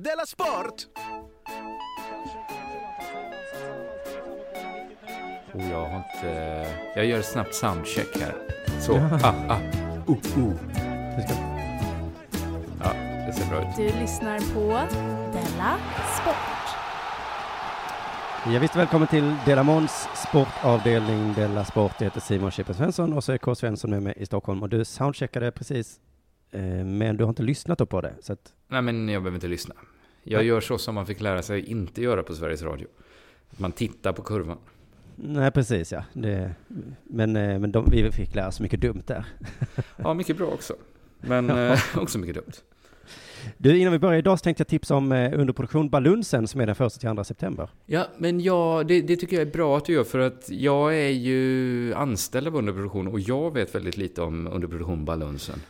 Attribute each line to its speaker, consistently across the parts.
Speaker 1: Della Sport!
Speaker 2: Oh, jag har inte... Jag gör ett snabbt soundcheck här. Så, ah, ah.
Speaker 3: Vi ska...
Speaker 2: Ja, det ser bra ut.
Speaker 4: Du lyssnar på Della Sport.
Speaker 3: Ja, visst, välkommen till Delamons sportavdelning Della Sport. Jag heter Simon Chippen Svensson och så är K. Svensson med mig i Stockholm. Och du soundcheckade precis, men du har inte lyssnat på det. Så att,
Speaker 2: Nej, men jag behöver inte lyssna. Jag
Speaker 3: Nej.
Speaker 2: gör så som man fick lära sig inte göra på Sveriges Radio. Man tittar på kurvan.
Speaker 3: nej, precis ja. Det, men men de, vi fick lära oss mycket dumt där.
Speaker 2: Ja, mycket bra också. Men eh, också mycket dumt.
Speaker 3: Du, innan vi börjar idag så tänkte jag tipsa om eh, underproduktion Balunsen som är den första till 2 september.
Speaker 2: Ja, men jag, det, det tycker jag är bra att du gör för att jag är ju anställd av underproduktion och jag vet väldigt lite om underproduktion Balunsen.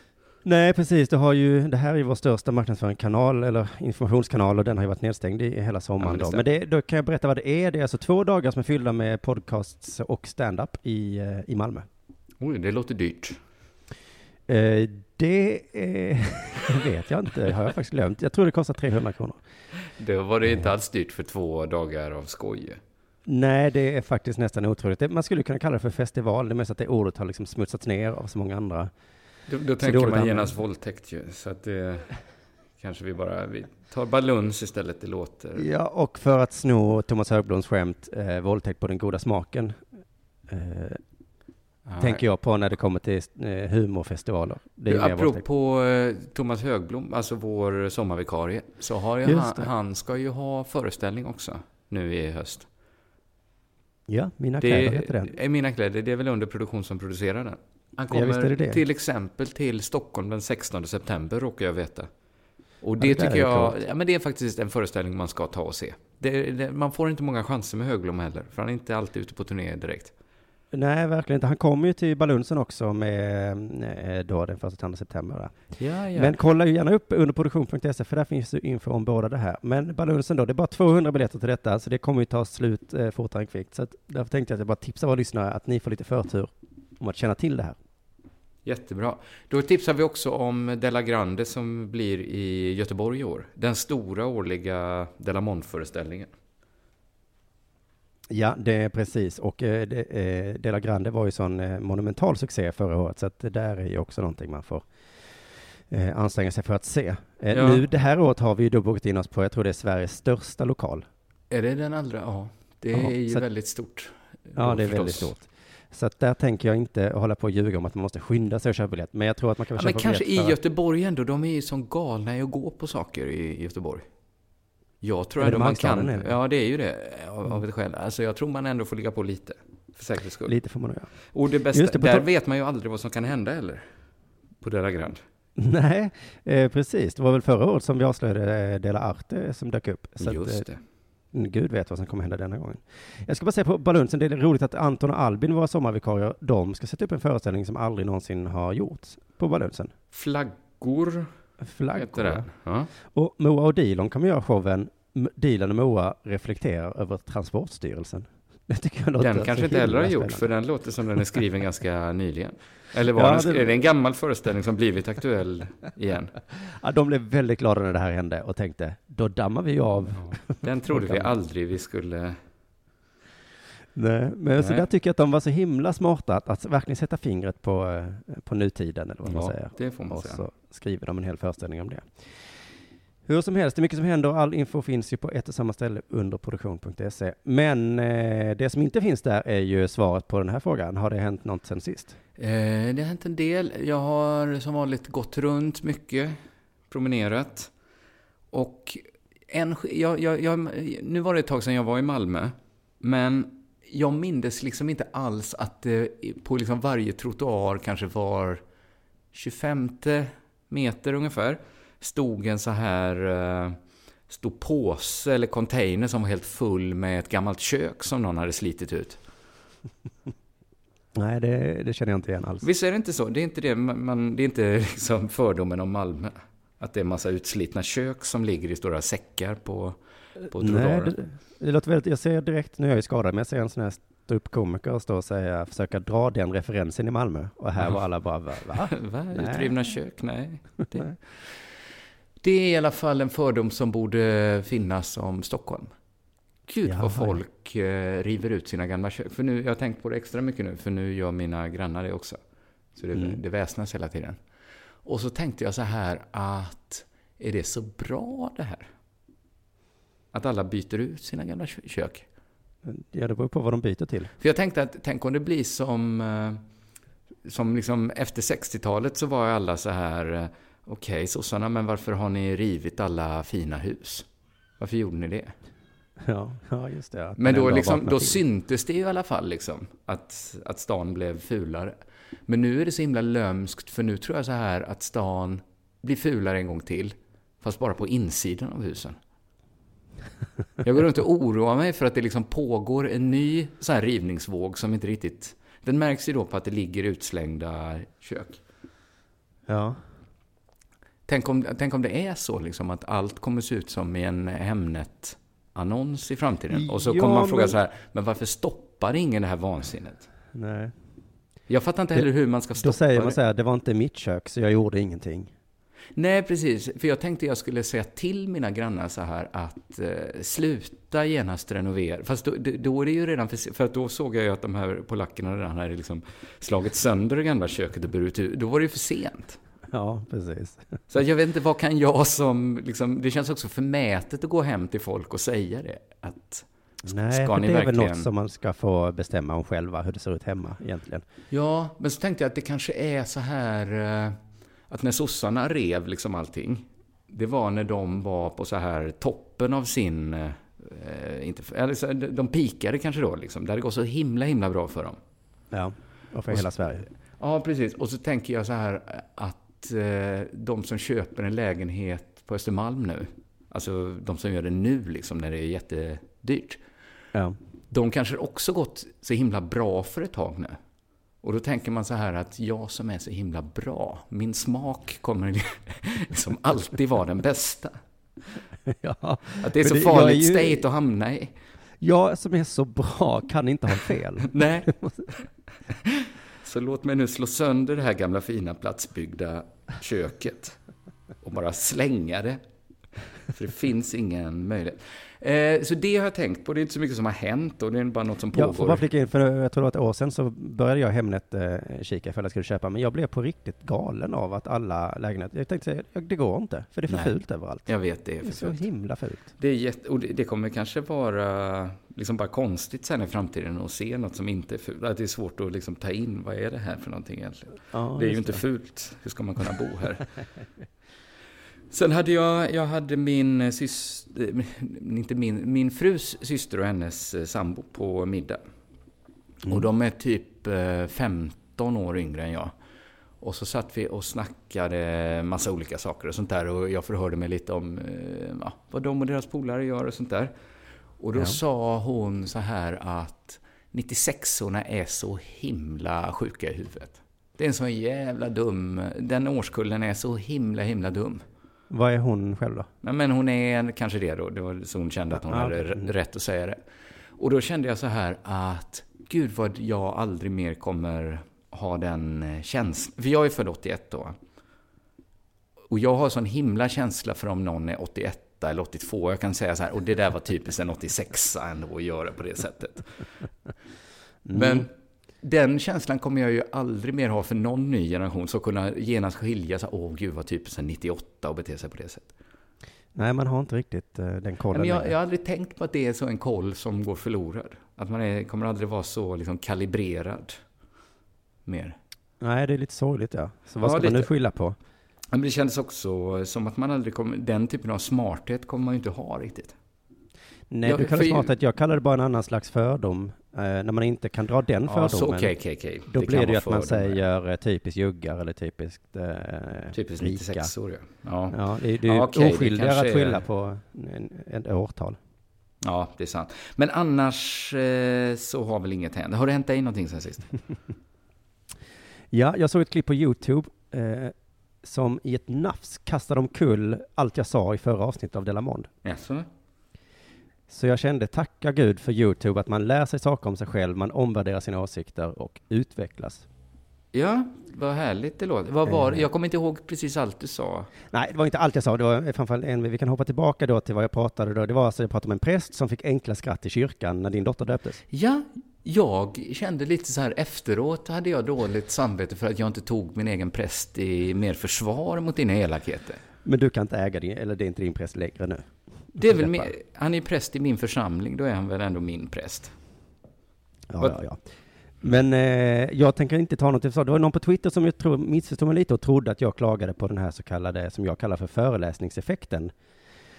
Speaker 3: Nej, precis. Det, har ju, det här är ju vår största marknadsföringskanal, eller informationskanal, och den har ju varit nedstängd i hela
Speaker 2: Ja,
Speaker 3: sommaren. då.
Speaker 2: stämmer.
Speaker 3: men det, då kan jag berätta vad det är. Det är alltså två dagar som är fyllda med podcasts och stand-up i, eh, i Malmö.
Speaker 2: Oj, det låter dyrt.
Speaker 3: Eh, det eh, vet jag inte, har jag faktiskt glömt. Jag tror det kostar 300 kronor.
Speaker 2: Det var det inte alls dyrt för två dagar av skoj.
Speaker 3: Nej, det är faktiskt nästan otroligt. Man skulle kunna kalla det för festival, det är mest att det ordet har liksom smutsats ner av så många andra.
Speaker 2: Då, då tänker man genast våldtäkt ju. Så att det kanske vi bara, vi tar baluns istället, det låter.
Speaker 3: Ja, och för att sno Thomas Högbloms skämt, eh, våldtäkt på den goda smaken, eh, tänker jag på när det kommer till eh, humorfestivaler. Det
Speaker 2: Du,
Speaker 3: mer våldtäkt.
Speaker 2: apropå eh, Thomas Högblom, alltså vår sommarvikarie, så har
Speaker 3: Just
Speaker 2: han, han ska ju ha föreställning också nu i höst.
Speaker 3: Ja, Mina kläder
Speaker 2: Det
Speaker 3: heter den.
Speaker 2: är Mina kläder, det är väl under produktion som producerar den. Han
Speaker 3: Ja,
Speaker 2: kommer
Speaker 3: det det.
Speaker 2: till exempel till Stockholm den 16 september, råkar jag veta. Och
Speaker 3: det
Speaker 2: det
Speaker 3: där är
Speaker 2: tycker jag, ja men det är faktiskt en föreställning man ska ta och se. Det, det, man får inte många chanser med Högblom heller, för han är inte alltid ute på turné direkt.
Speaker 3: Nej, verkligen inte. Han kommer ju till Balunsen också med eh, då den första till andra september. Där.
Speaker 2: Ja, ja.
Speaker 3: Men kolla ju gärna upp underproduktion.se för där finns ju info om båda det här. Men Balunsen då, det är bara 200 biljetter till detta, så det kommer ju ta slut eh, fortare än kvickt. Så att, därför tänkte jag att jag bara tipsar våra lyssnare att ni får lite förtur om att känna till det här.
Speaker 2: Jättebra. Då tipsar vi också om Della Grande som blir i Göteborg i år. Den stora årliga Della Mont-föreställningen.
Speaker 3: Ja, det är precis. Och eh, eh, Dela Grande var ju sån eh, monumental succé förra året, så att det där är ju också någonting man får eh, anstränga sig för att se.
Speaker 2: Ja.
Speaker 3: Nu det här året har vi ju då bokat in oss på, jag tror det är Sveriges största lokal.
Speaker 2: Är det den allra? Ja, det
Speaker 3: Ja,
Speaker 2: är ju väldigt stort.
Speaker 3: Ja, det är väldigt stort. Så att där tänker jag inte hålla på och ljuga om att man måste skynda sig och köpa biljett. Men jag tror att man kan
Speaker 2: Ja,
Speaker 3: väl
Speaker 2: men
Speaker 3: köpa
Speaker 2: kanske i
Speaker 3: för-
Speaker 2: Göteborg ändå. De är ju som galna i att gå på saker i Göteborg. Jag tror ändå man kan...
Speaker 3: Är det?
Speaker 2: Ja, det är ju det. Av, av ett skäl. Alltså, jag tror man ändå får ligga på lite. För säkerhets skull.
Speaker 3: Lite får man nog göra.
Speaker 2: Och det bästa,
Speaker 3: Just det,
Speaker 2: där vet man ju aldrig vad som kan hända heller. På Della Grande.
Speaker 3: Nej, eh, precis. Det var väl förra året som vi avslöjade eh, Dela Arte som dök upp. Så att, eh,
Speaker 2: Just det.
Speaker 3: Gud vet vad som kommer hända denna gången. Jag ska bara säga på Balunsen, det är roligt att Anton och Albin, våra sommarvikarier, de ska sätta upp en föreställning som aldrig någonsin har gjorts på Balunsen.
Speaker 2: Flaggor heter
Speaker 3: Flaggor.
Speaker 2: det. Ja.
Speaker 3: Och Moa och Dilon kommer göra showen Dilan och Moa reflekterar över Transportstyrelsen. Det tycker jag låter
Speaker 2: Den
Speaker 3: så
Speaker 2: kanske inte heller har gjort, för
Speaker 3: spännande.
Speaker 2: den låter som den är skriven ganska nyligen. Eller var
Speaker 3: Ja, det-
Speaker 2: är det en gammal föreställning som blivit aktuell igen?
Speaker 3: Ja, de blev väldigt glada när det här hände och tänkte, då dammar vi av.
Speaker 2: Den trodde vi aldrig vi skulle...
Speaker 3: Nej, men så
Speaker 2: Nej.
Speaker 3: där tycker jag att de var så himla smarta att, att verkligen sätta fingret på, eh, på nutiden, eller vad man
Speaker 2: Ja,
Speaker 3: säger.
Speaker 2: det får man
Speaker 3: Och
Speaker 2: säga.
Speaker 3: så skriver de en hel föreställning om det. Hur som helst, det är mycket som händer och all info finns ju på ett och samma ställe under produktion.se. Men eh, det som inte finns där är ju svaret på den här frågan. Har det hänt något sen sist?
Speaker 2: Eh, det har hänt en del. Jag har som vanligt gått runt mycket, promenerat. Och en, jag, jag, jag, nu var det ett tag sedan jag var i Malmö, men jag mindes liksom inte alls att det på liksom varje trottoar kanske var 25 meter ungefär stod en så här eh, stor påse eller container som var helt full med ett gammalt kök som någon hade slitit ut.
Speaker 3: Nej, det, det känner jag inte igen alls.
Speaker 2: Visst är det inte så? Det är inte, det, man, det är inte liksom fördomen om Malmö. Att det är en massa utslitna kök som ligger i stora säckar på, på
Speaker 3: Nej,
Speaker 2: trottoaren.
Speaker 3: det, det låter väldigt, jag ser direkt, nu är jag ju skadad, men jag ser en sån här ståuppkomiker stå och säga, försöka dra den referensen i Malmö. Och här var alla bara, va? va?
Speaker 2: Va?
Speaker 3: Nej.
Speaker 2: Utrivna kök? Nej. Det,
Speaker 3: Nej.
Speaker 2: Det är i alla fall en fördom som borde finnas om Stockholm. Gud
Speaker 3: Jaha.
Speaker 2: vad folk eh, river ut sina gamla kök. För nu, jag har tänkt på det extra mycket nu, för nu gör mina grannar det också. Så det,
Speaker 3: Mm.
Speaker 2: det väsnas hela tiden. Och så tänkte jag så här att, är det så bra det här? Att alla byter ut sina gamla kö- kök.
Speaker 3: Ja, det beror på vad de byter till.
Speaker 2: För jag tänkte att, tänk om det blir som, eh, som liksom efter 60-talet så var alla så här, okej sossarna, men varför har ni rivit alla fina hus? Varför gjorde ni det?
Speaker 3: Ja, ja just det.
Speaker 2: Men då, liksom, då syntes det ju i alla fall liksom, att, att stan blev fulare. Men nu är det så himla lömskt, för nu tror jag så här att stan blir fulare en gång till, fast bara på insidan av husen. Jag går runt och oroar mig för att det liksom pågår en ny så här rivningsvåg som inte riktigt... Den märks ju då på att det ligger utslängda kök.
Speaker 3: Ja,
Speaker 2: Tänk om, tänk om det är så liksom att allt kommer se ut som i en Hemnet-annons i framtiden. Och så
Speaker 3: Ja,
Speaker 2: kommer man fråga
Speaker 3: men-
Speaker 2: så här, men varför stoppar ingen det här vansinnet?
Speaker 3: nej.
Speaker 2: Jag fattar inte
Speaker 3: Det-
Speaker 2: heller hur man ska stoppa
Speaker 3: Då säger man
Speaker 2: det.
Speaker 3: så här, det var inte mitt kök så jag gjorde ingenting.
Speaker 2: Nej, precis. För jag tänkte jag skulle säga till mina grannar så här att eh, sluta genast renovera. Fast då, då- är det ju redan för För att då såg jag ju att de här polackerna redan hade liksom slagit sönder det gamla köket och burit ut. Då var det ju för sent.
Speaker 3: Ja, precis.
Speaker 2: Så jag vet inte, vad kan jag som... Liksom, det känns också förmätet att gå hem till folk och säga det. Att,
Speaker 3: Nej,
Speaker 2: ska
Speaker 3: för
Speaker 2: ni
Speaker 3: det är väl
Speaker 2: verkligen-
Speaker 3: något som man ska få bestämma om själva, hur det ser ut hemma egentligen.
Speaker 2: ja, men så tänkte jag att det kanske är så här... eh, Att när sossarna rev liksom allting. Det var när de var på så här toppen av sin... eh, inte, eller så, de pikade kanske då liksom. Det hade gått så himla, himla bra för dem.
Speaker 3: Ja, och för
Speaker 2: Och
Speaker 3: hela
Speaker 2: så-
Speaker 3: Sverige.
Speaker 2: Ja, precis. Och så tänker jag så här att eh, de som köper en lägenhet på Östermalm nu, alltså de som gör det nu liksom när det är jättedyrt,
Speaker 3: Ja.
Speaker 2: de kanske också gått så himla bra för ett tag nu. Och då tänker man så här att jag som är så himla bra, min smak kommer liksom alltid vara den bästa.
Speaker 3: ja.
Speaker 2: Att det är så
Speaker 3: det-
Speaker 2: farligt
Speaker 3: ju-
Speaker 2: state att hamna i.
Speaker 3: Jag som är så bra kan inte ha fel.
Speaker 2: Nej. Så låt mig nu slå sönder det här gamla fina platsbyggda köket och bara slänga det. För det finns ingen möjlighet. Eh, så det har jag tänkt på. Det är inte så mycket som har hänt och det är bara något som
Speaker 3: Jag får bara
Speaker 2: pågår.
Speaker 3: flika in, för jag tror det var ett år sedan så började jag Hemnet eh, kika ifall jag skulle köpa, men jag blev på riktigt galen av att alla lägenheter, jag tänkte säga, det går inte, för det är för
Speaker 2: Nej.
Speaker 3: fult överallt.
Speaker 2: Jag vet, det är
Speaker 3: Det är
Speaker 2: för
Speaker 3: så
Speaker 2: fult.
Speaker 3: himla fult.
Speaker 2: Det, är jätte, och det, det kommer kanske vara liksom bara konstigt sen i framtiden att se något som inte är fult. Att det är svårt att liksom ta in, vad är det här för någonting egentligen?
Speaker 3: Ja,
Speaker 2: Det är ju inte fult. Hur ska man kunna bo här? Sen hade jag, jag hade min syster, inte min, min frus syster och hennes eh, sambo på middag.
Speaker 3: Mm.
Speaker 2: Och de är typ eh, 15 år yngre än jag. Och så satt vi och snackade massa olika saker och sånt där. Och jag förhörde mig lite om eh, ja, vad de och deras polare gör och sånt där. Och då
Speaker 3: Ja.
Speaker 2: sa hon så här att 96orna är så himla sjuka i huvudet. Det är en sån jävla dum, den årskullen är så himla himla dum.
Speaker 3: Vad är hon själv då?
Speaker 2: Men, men hon är kanske det då, det var så hon kände att hon
Speaker 3: Ja,
Speaker 2: hade
Speaker 3: okej.
Speaker 2: r- rätt att säga det. Och då kände jag så här att, gud vad jag aldrig mer kommer ha den eh, känslan. För jag är född 81 då. Och jag har sån himla känsla för om någon är 81 eller 82. Jag kan säga så här, och det där var typiskt en 86 ändå att göra på det sättet.
Speaker 3: Mm.
Speaker 2: Men den känslan kommer jag ju aldrig mer ha för någon ny generation. Så kunna genast skilja sig, åh gud vad typiskt en 98 och bete sig på det sättet.
Speaker 3: Nej, man har inte riktigt eh, den
Speaker 2: Nej,
Speaker 3: kollen
Speaker 2: men jag, jag har aldrig tänkt på att det är så en koll som går förlorad. Att man är, kommer aldrig vara så liksom kalibrerad mer.
Speaker 3: Nej, det är lite sorgligt ja. Så vad
Speaker 2: Ja,
Speaker 3: ska man nu
Speaker 2: lite.
Speaker 3: skylla på?
Speaker 2: Men det kändes också som att man aldrig kommer, den typen av smarthet kommer man ju inte ha riktigt.
Speaker 3: Nej,
Speaker 2: Ja,
Speaker 3: du kallar det smarthet. Jag kallar det bara en annan slags fördom. Eh, när man inte kan dra den
Speaker 2: Ja,
Speaker 3: fördomen,
Speaker 2: okej, okej, okej.
Speaker 3: då
Speaker 2: kan
Speaker 3: blir det ju att man säger eh, typiskt juggar eller typiskt eh,
Speaker 2: Typiskt
Speaker 3: rika.
Speaker 2: 96 år ja. Ja,
Speaker 3: Ja, det det är ju
Speaker 2: det
Speaker 3: oskyldigare att skylla
Speaker 2: är-
Speaker 3: på en årtal.
Speaker 2: ja, det är sant. Men annars eh, så har väl inget hänt. Har det hänt dig någonting sen sist?
Speaker 3: Ja, jag såg ett klipp på YouTube eh, som i ett nafs kastade omkull allt jag sa i förra avsnittet av Delamond.
Speaker 2: Jaså?
Speaker 3: Så jag kände, tacka Gud för YouTube, att man lär sig saker om sig själv, man omvärderar sina åsikter och utvecklas.
Speaker 2: Ja, vad härligt det låter. Vad var
Speaker 3: Eh.
Speaker 2: Jag kommer inte ihåg precis allt du sa.
Speaker 3: Nej, det var inte allt jag sa. Det var framförallt en, vi kan hoppa tillbaka då till vad jag pratade då. Det var alltså, jag pratade om en präst som fick enkla skratt i kyrkan när din dotter döptes.
Speaker 2: Ja, jag kände lite så här efteråt hade jag dåligt samvete för att jag inte tog min egen präst i mer försvar mot dina elakheter.
Speaker 3: Men du kan inte äga din, eller det är inte din präst längre nu.
Speaker 2: Det är väl mer, han är präst i min församling, då är han väl ändå min präst.
Speaker 3: Ja,
Speaker 2: Vad-
Speaker 3: ja, ja. Men eh, jag tänker inte ta något till försvar. Det var någon på Twitter som jag tror missförstod mig lite och trodde att jag klagade på den här så kallade, som jag kallar för föreläsningseffekten.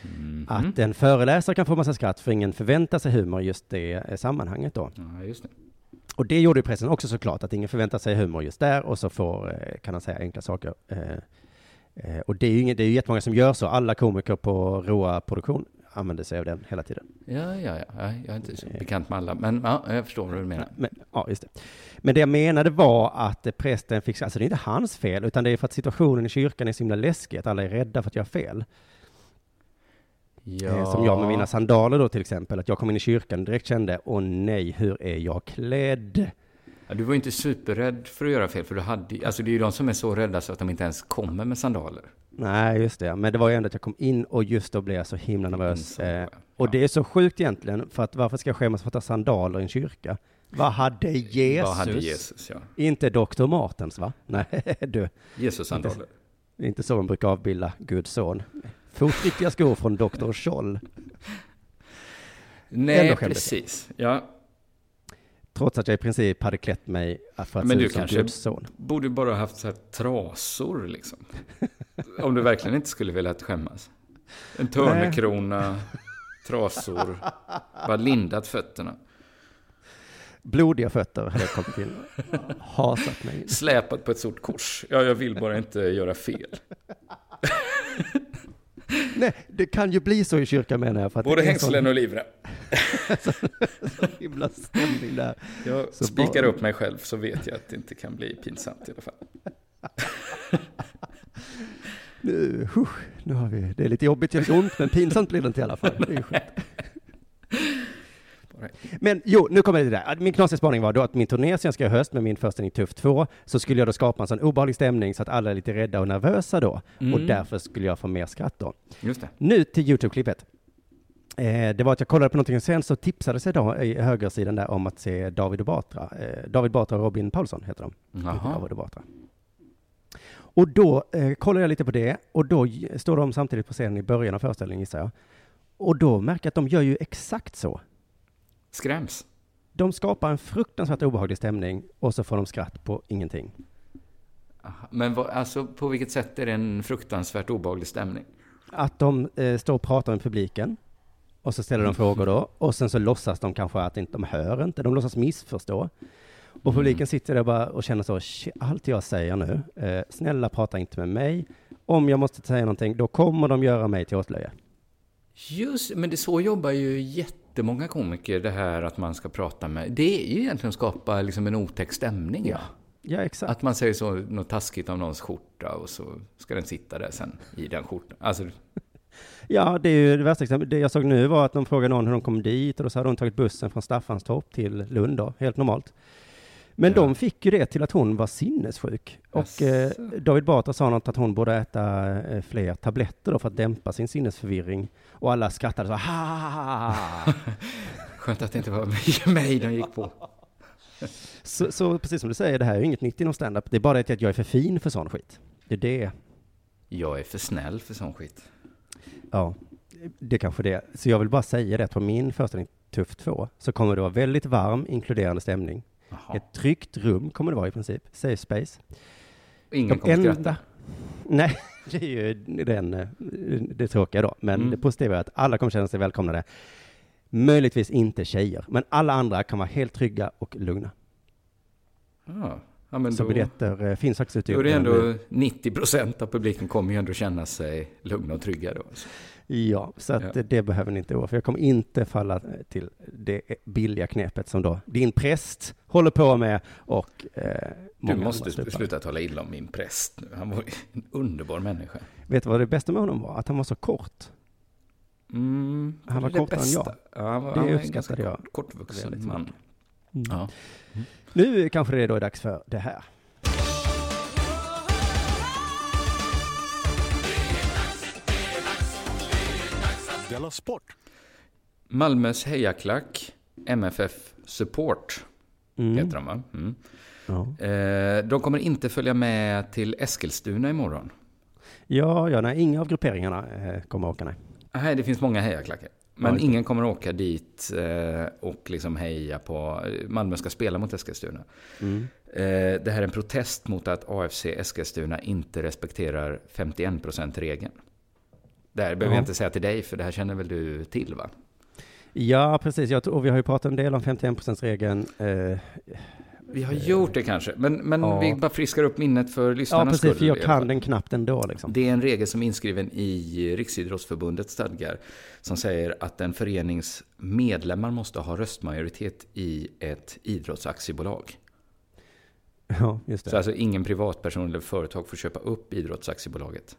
Speaker 2: Mhm.
Speaker 3: Att en föreläsare kan få massa skratt för ingen förväntar sig humor i just det eh, sammanhanget då.
Speaker 2: Ja, just det.
Speaker 3: Och det gjorde ju pressen också såklart, att ingen förväntar sig humor just där och så får, eh, kan han säga enkla saker. Eh, eh, och det är ju inget, det är ju jättemånga som gör så. Alla komiker på Roa Produktion använder sig av den hela tiden.
Speaker 2: Ja, ja, ja. ja. Jag är inte så bekant med alla, men ja, jag förstår vad du menar.
Speaker 3: Men, ja, just det. Men det jag menade var att eh, prästen fick, alltså det är inte hans fel, utan det är för att situationen i kyrkan är så himla läskig, att alla är rädda för att göra fel.
Speaker 2: Ja.
Speaker 3: Eh, Som jag med mina sandaler då till exempel, att jag kom in i kyrkan och direkt kände, åh nej, hur är jag klädd?
Speaker 2: Ja, du var ju inte superrädd för att göra fel, för du hade alltså det är ju de som är så rädda så att de inte ens kommer med sandaler.
Speaker 3: Nej, just det. Men det var ju ändå att jag kom in och just då blev jag så himla nervös.
Speaker 2: Insåg
Speaker 3: Eh,
Speaker 2: jag.
Speaker 3: och
Speaker 2: Ja.
Speaker 3: det är så sjukt egentligen, för att varför ska jag skämmas för att ha sandaler i en kyrka? Vad hade Jesus?
Speaker 2: Vad hade Jesus, ja.
Speaker 3: Inte Dr. Martens, va? Nej, du.
Speaker 2: Jesus sandaler.
Speaker 3: Det är inte så man brukar avbilda Guds son. Fotriktiga skor från Dr. Scholl.
Speaker 2: Nej, precis. Ja,
Speaker 3: Trots att jag i princip hade klätt mig för att
Speaker 2: Men
Speaker 3: se ut som Guds son.
Speaker 2: borde bara ha haft så här trasor, liksom. Om du verkligen inte skulle vilja skämmas. En törnekrona, trasor, bara lindat fötterna.
Speaker 3: Blodiga fötter hade jag kommit in. Hasat mig in.
Speaker 2: Släpat på ett stort kors. Ja, jag vill bara inte göra fel.
Speaker 3: Nej, det kan ju bli så i kyrkan menar jag. För att
Speaker 2: Både hängslen och livrem.
Speaker 3: sån himla stämning där.
Speaker 2: Jag
Speaker 3: Så
Speaker 2: spikar
Speaker 3: bara-
Speaker 2: upp mig själv så vet jag att det inte kan bli pinsamt i alla fall.
Speaker 3: Nu, huh, nu har vi, det är lite jobbigt, det gör ont, men pinsamt blir det inte i alla fall. Det är skönt. Men jo, nu kommer det till det där. Min knasiga spaning var då att min turné sen ska i höst med min föreställning Tuff 2, så skulle jag då skapa en sån obehaglig stämning så att alla är lite rädda och nervösa då. Och
Speaker 2: Mm.
Speaker 3: därför skulle jag få mer skratt då.
Speaker 2: Just det.
Speaker 3: Nu till YouTube-klippet. Eh, det var att jag kollade på någonting sen så tipsades jag då i högersidan där om att se David och Batra. Eh, David Batra och Robin Paulsson heter de.
Speaker 2: Jaha.
Speaker 3: David och Batra. Och då eh, kollade jag lite på det och då står de samtidigt på scenen i början av föreställningen gissar jag. Och då märker jag att de gör ju exakt så.
Speaker 2: Skräms.
Speaker 3: De skapar en fruktansvärt obehaglig stämning och så får de skratt på ingenting.
Speaker 2: Aha. Men vad, alltså, på vilket sätt är det en fruktansvärt obehaglig stämning?
Speaker 3: Att de eh, står och pratar med publiken och så ställer de frågor då och sen så låtsas de kanske att inte, de hör inte, de låtsas missförstå. Och publiken sitter där bara och känner så, "Shit, allt jag säger nu, eh, snälla prata inte med mig. Om jag måste säga någonting, då kommer de göra mig till åtlöje.
Speaker 2: Just men det så jobbar ju jättemånga komiker, det här att man ska prata med. Det är ju egentligen att skapa liksom en otäck stämning. Ja.
Speaker 3: Ja, exakt.
Speaker 2: Att man säger så, något taskigt om någons skjorta och så ska den sitta där sen i den skjortan. Alltså,
Speaker 3: Ja, det är ju det värsta exemplet. Det jag såg nu var att de frågade någon hur de kom dit och då så hade hon tagit bussen från Staffanstorp till Lund då, helt normalt. Men
Speaker 2: Ja.
Speaker 3: de fick ju det till att hon var sinnessjuk. Och eh. David Batra sa något att hon borde äta eh, fler tabletter då för att dämpa sin sinnesförvirring. Och alla skrattade så ha, ha, ha.
Speaker 2: skönt att det inte var mig de gick på.
Speaker 3: så, så precis som du säger, det här är ju inget nytt inom standup. Det är bara det att jag är för fin för sån skit. Det är det.
Speaker 2: Jag är för snäll för sån skit.
Speaker 3: Ja, det är kanske det. Så jag vill bara säga det att på min föreställning Tuff 2 så kommer det vara väldigt varm, inkluderande stämning.
Speaker 2: Jaha.
Speaker 3: Ett tryggt rum kommer det vara i princip. Safe space.
Speaker 2: Ingen
Speaker 3: De
Speaker 2: kommer
Speaker 3: enda...
Speaker 2: skratta.
Speaker 3: Nej, det är ju den, eh, det tråkiga då. Men
Speaker 2: Mm.
Speaker 3: det positiva är att alla kommer känna sig välkomnade. Möjligtvis inte tjejer, men alla andra kan vara helt trygga och lugna.
Speaker 2: Ja, ja men
Speaker 3: Så
Speaker 2: då,
Speaker 3: biljetter eh, finns faktiskt ute.
Speaker 2: då är det ändå
Speaker 3: nu.
Speaker 2: 90 procent av publiken kommer ju ändå känna sig lugna och trygga då.
Speaker 3: Ja, så att
Speaker 2: Ja.
Speaker 3: det behöver ni inte oroa för. Jag kommer inte falla till det billiga knepet som då din präst håller på med och eh,
Speaker 2: Du måste sluta tala illa om min präst. Han var en underbar människa.
Speaker 3: Vet du vad det bästa med honom var? Att han var så kort.
Speaker 2: Mm,
Speaker 3: Han var kortare än jag.
Speaker 2: Ja, han var,
Speaker 3: Det
Speaker 2: han var en ganska
Speaker 3: jag
Speaker 2: kort, kortvuxen man.
Speaker 3: Mm.
Speaker 2: Ja. Mm.
Speaker 3: Nu kanske det då är dags för det här.
Speaker 1: Sport.
Speaker 2: Malmös hejaklack, MFF Support,
Speaker 3: mm.
Speaker 2: heter de va? Mm.
Speaker 3: Ja.
Speaker 2: Eh, de kommer inte följa med till Eskilstuna imorgon.
Speaker 3: Ja, ja nej, inga av grupperingarna eh, kommer åka nej.
Speaker 2: Nej, det finns många hejaklackar. Men
Speaker 3: Ja,
Speaker 2: ingen kommer åka dit eh, och liksom heja på... Malmö ska spela mot Eskilstuna.
Speaker 3: Mm.
Speaker 2: Eh, det här är en protest mot att AFC Eskilstuna inte respekterar 51%-regeln. Det här behöver
Speaker 3: Ja.
Speaker 2: jag inte säga till dig, för det här känner väl du till va?
Speaker 3: Ja, precis. Jag tror, och vi har ju pratat en del om 51%-regeln. Eh,
Speaker 2: Vi har gjort det kanske, men, men
Speaker 3: Ja.
Speaker 2: vi bara friskar upp minnet för
Speaker 3: ja,
Speaker 2: lyssnarnas
Speaker 3: precis, för
Speaker 2: skull.
Speaker 3: jag
Speaker 2: i alla fall.
Speaker 3: kan den knappt ändå liksom.
Speaker 2: Det är en regel som är inskriven i Riksidrottsförbundets stadgar som säger att en förenings medlemmar måste ha röstmajoritet i ett idrottsaktiebolag.
Speaker 3: Ja, just det.
Speaker 2: Så alltså ingen privatperson eller företag får köpa upp idrottsaktiebolaget.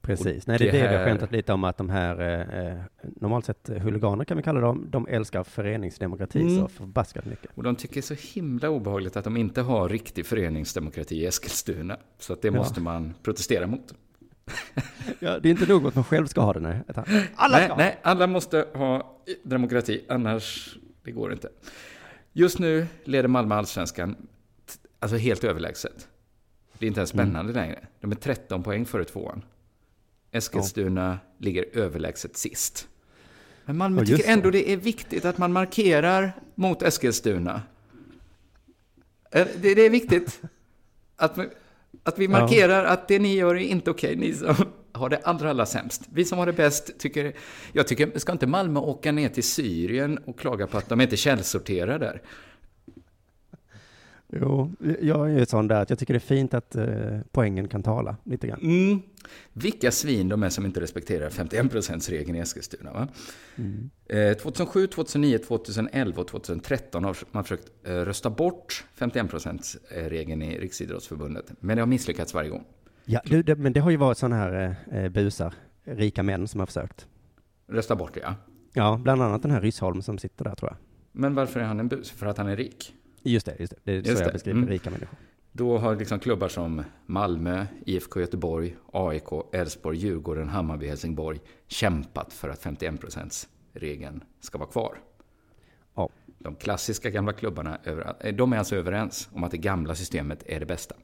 Speaker 3: Precis. Nej, det är
Speaker 2: det
Speaker 3: det vi har skämtat lite om att de här, eh, eh, normalt sett huliganer kan vi kalla dem, de älskar föreningsdemokrati
Speaker 2: Mm.
Speaker 3: så förbaskat mycket.
Speaker 2: Och de tycker så himla obehagligt att de inte har riktig föreningsdemokrati i Eskilstuna. Så att det
Speaker 3: Ja.
Speaker 2: måste man protestera mot.
Speaker 3: Ja, det är inte nog att man själv ska ha det, nej. Alla
Speaker 2: nej, nej, alla måste ha demokrati, annars det går inte. Just nu leder Malmö allsvenskan alltså helt överlägset. Det är inte ens
Speaker 3: Mm.
Speaker 2: spännande längre. De är 13 poäng före tvåan. Eskilstuna ligger överlägset sist. Men Malmö
Speaker 3: Ja,
Speaker 2: tycker ändå
Speaker 3: det.
Speaker 2: det är viktigt att man markerar mot Eskilstuna. Eh, Det, det är viktigt att, vi- att vi markerar att det ni gör är inte okej, ni som har det allra, allra sämst. Vi som har det bäst tycker... Jag tycker, ska inte Malmö åka ner till Syrien och klaga på att de inte källsorterar där?
Speaker 3: Jo, jag är ju sån där att jag tycker det är fint att eh, poängen kan tala lite grann.
Speaker 2: Mm. Vilka svin de är som inte respekterar 51%-regeln i Eskilstuna. Va?
Speaker 3: Mm.
Speaker 2: Eh, 2007, 2009, 2011 och 2013 har man försökt eh, rösta bort 51%-regeln i Riksidrottsförbundet. Men det har misslyckats varje gång.
Speaker 3: Ja, du, det, men det har ju varit sådana här eh, eh, busar, rika män som har försökt.
Speaker 2: Rösta bort det, ja.
Speaker 3: Ja, bland annat den här Ryssholm som sitter där tror jag.
Speaker 2: Men varför är han en bus? För att han är rik?
Speaker 3: Just det, just det. Det är så
Speaker 2: Just
Speaker 3: jag
Speaker 2: det,
Speaker 3: beskriver
Speaker 2: mm.
Speaker 3: rika människor.
Speaker 2: Då har liksom klubbar som Malmö, IFK Göteborg, AIK, Elfsborg, Djurgården, Hammarby, Helsingborg kämpat för att 51%-regeln ska vara kvar.
Speaker 3: Ja.
Speaker 2: De klassiska gamla klubbarna, eh, de är alltså överens om att det gamla systemet är det bästa.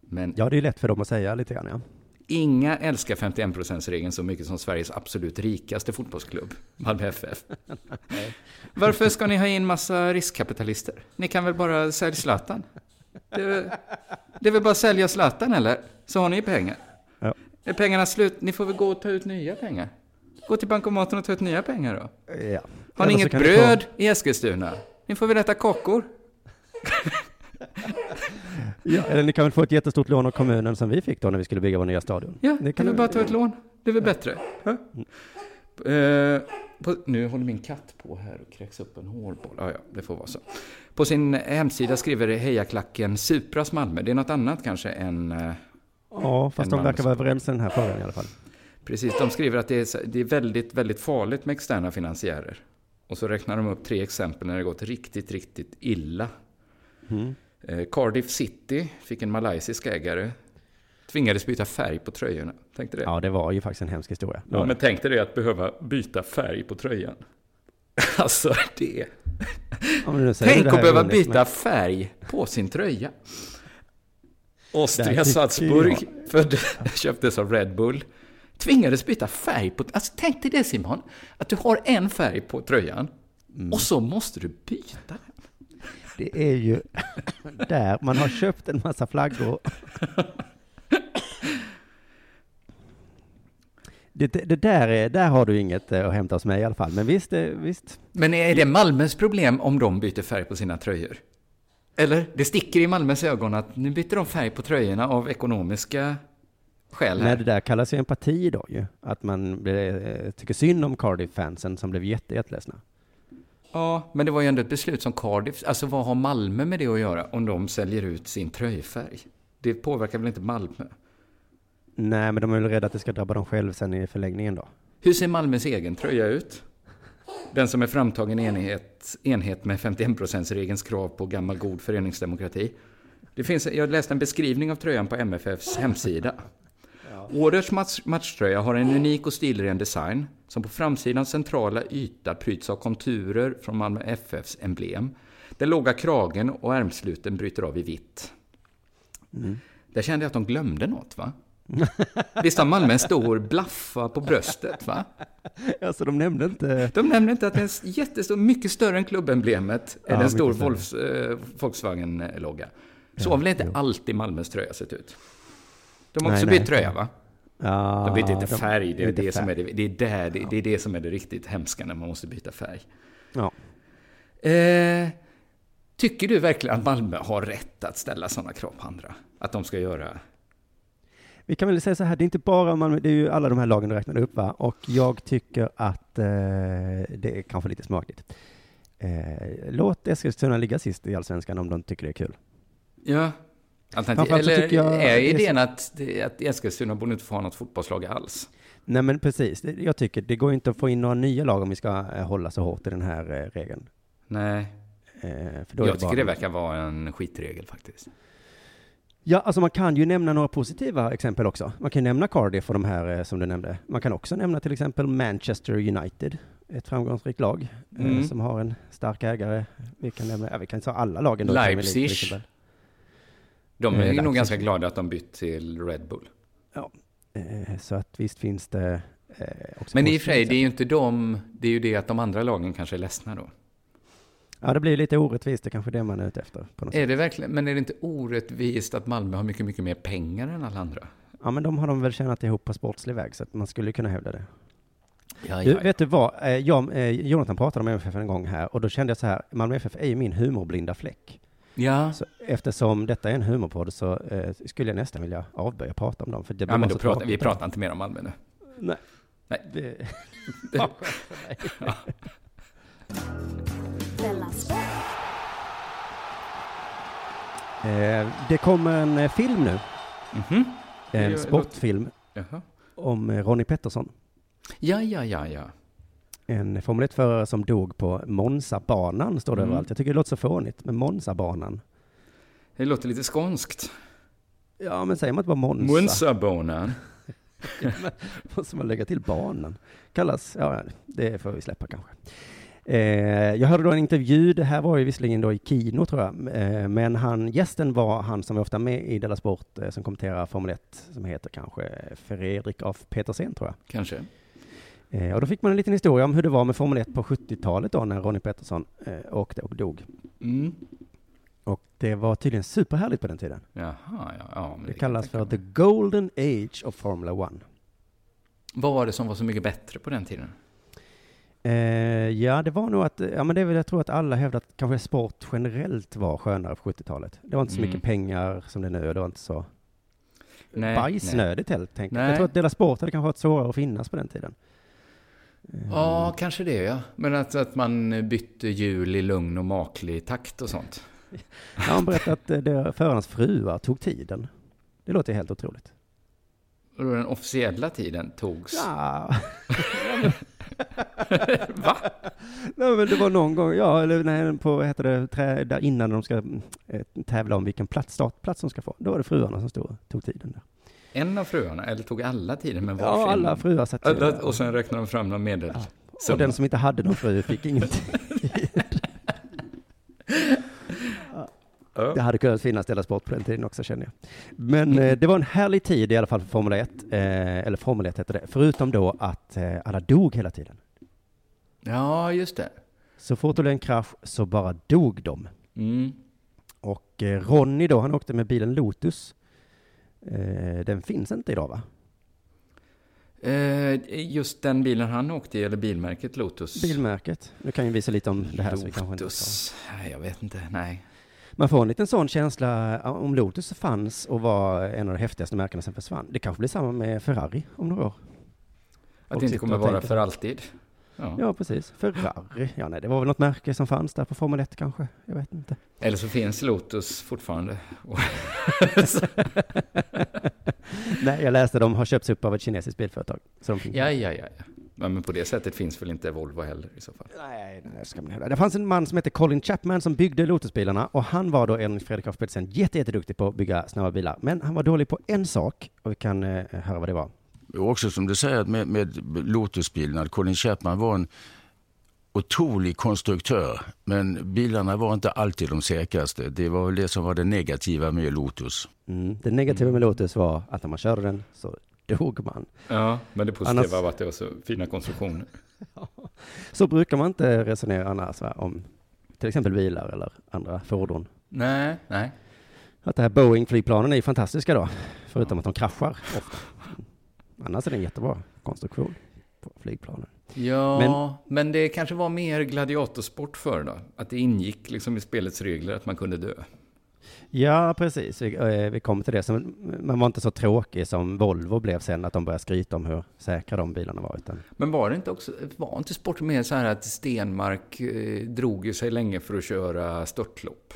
Speaker 2: Men
Speaker 3: Ja, det är lätt för dem att säga lite grann, ja.
Speaker 2: Inga älskar 51%-regeln så mycket som Sveriges absolut rikaste fotbollsklubb, Malmö FF. Varför ska ni ha in massa riskkapitalister? Ni kan väl bara sälja Zlatan? Det är, väl- det är väl bara att sälja Zlatan eller? Så har ni pengar.
Speaker 3: Ja.
Speaker 2: Är pengarna slut? Ni får väl gå och ta ut nya pengar. Gå till bankomaten och ta ut nya pengar då.
Speaker 3: ja.
Speaker 2: Har ni inget bröd i Eskilstuna? Ni får väl äta kakor?
Speaker 3: Ja, eller ni kan väl få ett jättestort lån av kommunen som vi fick då när vi skulle bygga vår nya stadion.
Speaker 2: Ja,
Speaker 3: Ni
Speaker 2: det
Speaker 3: kan
Speaker 2: väl- bara ta ett lån. Det är väl bättre? Ja. På, nu håller min katt på här och kräks upp en hårboll. Ja, ja, det får vara så. På sin hemsida skriver hejaklacken Supras Malmö. Det är något annat kanske än... eh,
Speaker 3: Ja, fast
Speaker 2: En
Speaker 3: de verkar vara överens i den här frågan i alla fall.
Speaker 2: Precis, de skriver att det är, det är väldigt, väldigt farligt med externa finansiärer. Och så räknar de upp tre exempel när det gått riktigt, riktigt illa.
Speaker 3: Mm.
Speaker 2: Eh, Cardiff City fick en malaysisk ägare. Tvingades byta färg på tröjorna. Tänkte det?
Speaker 3: Ja, det var ju faktiskt en hemsk historia.
Speaker 2: Ja, men
Speaker 3: det.
Speaker 2: tänk dig det att behöva byta färg på tröjan. Alltså det.
Speaker 3: Ja, men
Speaker 2: Tänk att behöva byta färg på sin tröja. Austria Salzburg född, köptes av Red Bull. Tvingades byta färg på... Alltså tänk dig det Simon. Att du har en färg på tröjan.
Speaker 3: Mm.
Speaker 2: Och så måste du byta.
Speaker 3: Det är ju där man har köpt en massa flaggor. Det, det, där, är, där har du inget eh, att hämta hos mig i alla fall. Men visst, eh, visst.
Speaker 2: Men är det Malmös problem om de byter färg på sina tröjor? Eller? Det sticker i Malmös ögon att nu byter de färg på tröjorna av ekonomiska skäl
Speaker 3: Nej,
Speaker 2: här.
Speaker 3: det där kallas ju empati då ju. Att man blir, eh, tycker synd om Cardiff-fansen som blev jätte, jätteledsna.
Speaker 2: Ja, men det var ju ändå ett beslut som Cardiff... Alltså vad har Malmö med det att göra om de säljer ut sin tröjfärg? Det påverkar väl inte Malmö?
Speaker 3: Nej, men de är väl rädda att det ska drabba dem själv sen i förlängningen då.
Speaker 2: Hur ser Malmös egen tröja ut? Den som är framtagen i enhet, enhet med 51%-regelns krav på gammal god föreningsdemokrati. Det finns, jag läste en beskrivning av tröjan på MFFs hemsida. Årets match, matchtröja har en unik och stilren design som på framsidans centrala yta pryds av konturer från Malmö FFs emblem. Den låga kragen och ärmsluten bryter av i vitt.
Speaker 3: Mm.
Speaker 2: Där kände jag att de glömde något, va? Visst har Malmö en stor blaffa på bröstet, va?
Speaker 3: Alltså de nämnde inte...
Speaker 2: De nämner inte att det är jättestor, mycket större än klubbemblemet,
Speaker 3: Ja,
Speaker 2: är en stor. Volks, eh, Volkswagen-logga. Så
Speaker 3: Ja,
Speaker 2: har väl inte
Speaker 3: jo.
Speaker 2: alltid Malmös tröja sett ut? De har
Speaker 3: Nej,
Speaker 2: också
Speaker 3: nej.
Speaker 2: bytt tröja, va?
Speaker 3: Ja,
Speaker 2: De byter inte färg, det är det, som är det, det, är där, det, det är det som är det riktigt hemska när man måste byta färg.
Speaker 3: Ja.
Speaker 2: Eh, tycker du verkligen att Malmö har rätt att ställa sådana krav på andra? Att de ska göra...
Speaker 3: Vi kan väl säga så här, det är inte bara Malmö, det är ju alla de här lagen du räknade upp va? Och jag tycker att eh, det är kanske lite smakligt. Eh, låt Eskilstuna ligga sist i Allsvenskan om de tycker det är kul.
Speaker 2: Ja. Alternativ, eller
Speaker 3: tycker jag
Speaker 2: är
Speaker 3: det är
Speaker 2: idén att, det- att Eskilstuna borde inte få ha något fotbollslag alls?
Speaker 3: Nej men precis, Det- jag tycker det går inte att få in några nya lag om vi ska eh, hålla så hårt i den här eh, regeln.
Speaker 2: Nej,
Speaker 3: Eh, för då är
Speaker 2: jag tycker
Speaker 3: bara-
Speaker 2: det verkar vara en skitregel faktiskt.
Speaker 3: Ja, alltså man kan ju nämna några positiva exempel också. Man kan ju nämna Cardiff och de här som du nämnde. Man kan också nämna till exempel Manchester United, ett framgångsrikt lag
Speaker 2: Mm.
Speaker 3: som har en stark ägare. Vi kan nämna, ja, vi kan ta alla lagen då.
Speaker 2: Leipzig. De
Speaker 3: Eh,
Speaker 2: är nog ganska glada att de bytt till Red Bull.
Speaker 3: Eh, Så att visst finns det eh, också
Speaker 2: Men i och för sig, det är ju inte de, det är ju det att de andra lagen kanske är ledsna då.
Speaker 3: Ja, det blir lite orättvist, det är kanske det man är ute efter. Något sätt.
Speaker 2: Är det verkligen, men är det inte orättvist att Malmö har mycket, mycket mer pengar än alla andra?
Speaker 3: Ja, men de har de väl tjänat ihop på sportslig väg, så att man skulle kunna hävda det.
Speaker 2: Ja,
Speaker 3: Du, vet du vad? Jag, Jonathan pratade om MFF en gång här och då kände jag så här, Malmö FF är ju min humorblinda fläck.
Speaker 2: Ja,
Speaker 3: Så eftersom detta är en humorpodd så eh, skulle jag nästan vilja avböja prata om dem. För det blir
Speaker 2: ja men då pratar, vi pratar inte mer om Malmö nu.
Speaker 3: Nej.
Speaker 2: Nej.
Speaker 3: Det...
Speaker 4: Sport.
Speaker 3: Eh, det kommer en eh, film nu,
Speaker 2: Mhm.
Speaker 3: en
Speaker 2: Det
Speaker 3: sportfilm
Speaker 2: Jaha.
Speaker 3: om eh, Ronnie Pettersson.
Speaker 2: Ja, ja, ja, ja.
Speaker 3: En Formel 1-förare som dog på Monza-banan, står det
Speaker 2: Mm.
Speaker 3: överallt. Jag tycker det låter så fånigt med Monza-banan.
Speaker 2: Det låter lite skånskt.
Speaker 3: Ja, men säger man inte bara Monza?
Speaker 2: Munsabonen.
Speaker 3: Måste man lägga till banan? Kallas, ja, det får vi släppa kanske. Eh, jag hörde då en intervju, det här var ju visserligen då i Kino tror jag, eh, men han, gästen var han som är ofta med i Della Sport eh, som kommenterar Formel 1, som heter kanske Fredrik af Petersen tror jag.
Speaker 2: Kanske.
Speaker 3: Eh, och då fick man en liten historia om hur det var med Formel 1 på 70-talet då när Ronnie Pettersson eh, åkte och dog.
Speaker 2: Mm.
Speaker 3: Och det var tydligen superhärligt på den tiden.
Speaker 2: Jaha, ja. ja
Speaker 3: Det
Speaker 2: kan
Speaker 3: kallas för the golden age of Formula 1.
Speaker 2: Vad var det som var så mycket bättre på den tiden?
Speaker 3: Eh, ja, det var nog att, ja men det är väl, jag tror att alla hävdar att kanske sport generellt var skönare på 70-talet. Det var inte så
Speaker 2: Mm.
Speaker 3: mycket pengar som det är nu och det var inte så
Speaker 2: Nej,
Speaker 3: bajsnödigt helt enkelt.
Speaker 2: Nej.
Speaker 3: Jag tror att Dela Sport hade kanske varit svårare att finnas på den tiden.
Speaker 2: Ja, kanske det ja. Men att, att man bytte hjul i lugn och maklig takt och sånt.
Speaker 3: Han berättade att eh, det, förarnas fruar tog tiden. Det låter helt otroligt.
Speaker 2: Och den officiella tiden togs...
Speaker 3: Ja.
Speaker 2: Va?
Speaker 3: Nej, men det var någon gång, ja, eller nej, på, heter det, trä, där innan de ska eh, tävla om vilken plats, startplats de ska få. Då var det fruarna som stod tog tiden där.
Speaker 2: En av fruarna, eller tog alla tiden med
Speaker 3: Ja,
Speaker 2: varsin?
Speaker 3: alla fruar satt
Speaker 2: Alla- Och sen räknade de fram någon medel.
Speaker 3: Ja. Och den som inte hade någon fru fick ingenting.
Speaker 2: Ja.
Speaker 3: Det hade kunnat finnas Della Sport på den tiden också känner jag. Men eh, det var en härlig tid i alla fall för Formel 1, eh, eller Formel 1 hette det, förutom då att eh, alla dog hela tiden.
Speaker 2: Ja, just det.
Speaker 3: Så fort det blev en krasch så bara dog de.
Speaker 2: Mm.
Speaker 3: Och eh, Ronny då, han åkte med bilen Lotus. Eh, den finns inte idag va?
Speaker 2: Eh, just den bilen han åkte i, eller bilmärket Lotus?
Speaker 3: Bilmärket. Nu kan ju visa lite om det här så vi kanske inte
Speaker 2: Lotus. Nej, jag vet inte. Nej.
Speaker 3: Man får en liten sån känsla om Lotus fanns och var en av de häftigaste märkena som försvann. Det kanske blir samma med Ferrari om några år.
Speaker 2: Att det inte kommer vara för alltid. Ja.
Speaker 3: Ja, precis. Ferrari. Ja, nej, det var väl något märke som fanns där på Formel 1 kanske. Jag vet inte.
Speaker 2: Eller så finns Lotus fortfarande.
Speaker 3: nej, jag läste de har köpts upp av ett kinesiskt bilföretag. Så de
Speaker 2: ja, ja, ja. ja. Men på det sättet finns väl inte Volvo heller i så fall.
Speaker 3: Nej, det ska man hävda. Det fanns en man som hette Colin Chapman som byggde Lotusbilarna och han var då enligt Fredrik af Petersen jätte, jätteduktig på att bygga snabba bilar. Men han var dålig på en sak och vi kan eh, höra vad det var.
Speaker 1: Och också som du säger med, med Lotusbilen, att Colin Chapman var en otrolig konstruktör. Men bilarna var inte alltid de säkraste. Det var väl det som var det negativa med Lotus.
Speaker 3: Mm. Det negativa med Lotus var att när man körde den så dog man.
Speaker 2: Ja, men det positiva
Speaker 3: Annars-
Speaker 2: var att det var så fina konstruktioner.
Speaker 3: Så brukar man inte resonera annars va? om till exempel bilar eller andra fordon.
Speaker 2: Nej, nej.
Speaker 3: Att det här Boeing-flygplanen är fantastiska då, förutom att de kraschar ofta. Annars är det en jättebra konstruktion på flygplanen.
Speaker 2: Ja, men, det kanske var mer gladiatorsport för då. Att det ingick liksom i spelets regler att man kunde dö.
Speaker 3: Ja, precis. Vi, eh, vi kommer till det. Så man var inte så tråkig som Volvo blev sen, att de började skryta om hur säkra de bilarna var. Utan,
Speaker 2: Men var det inte också, var inte sport mer så här att Stenmark eh, drog ju sig länge för att köra störtlopp?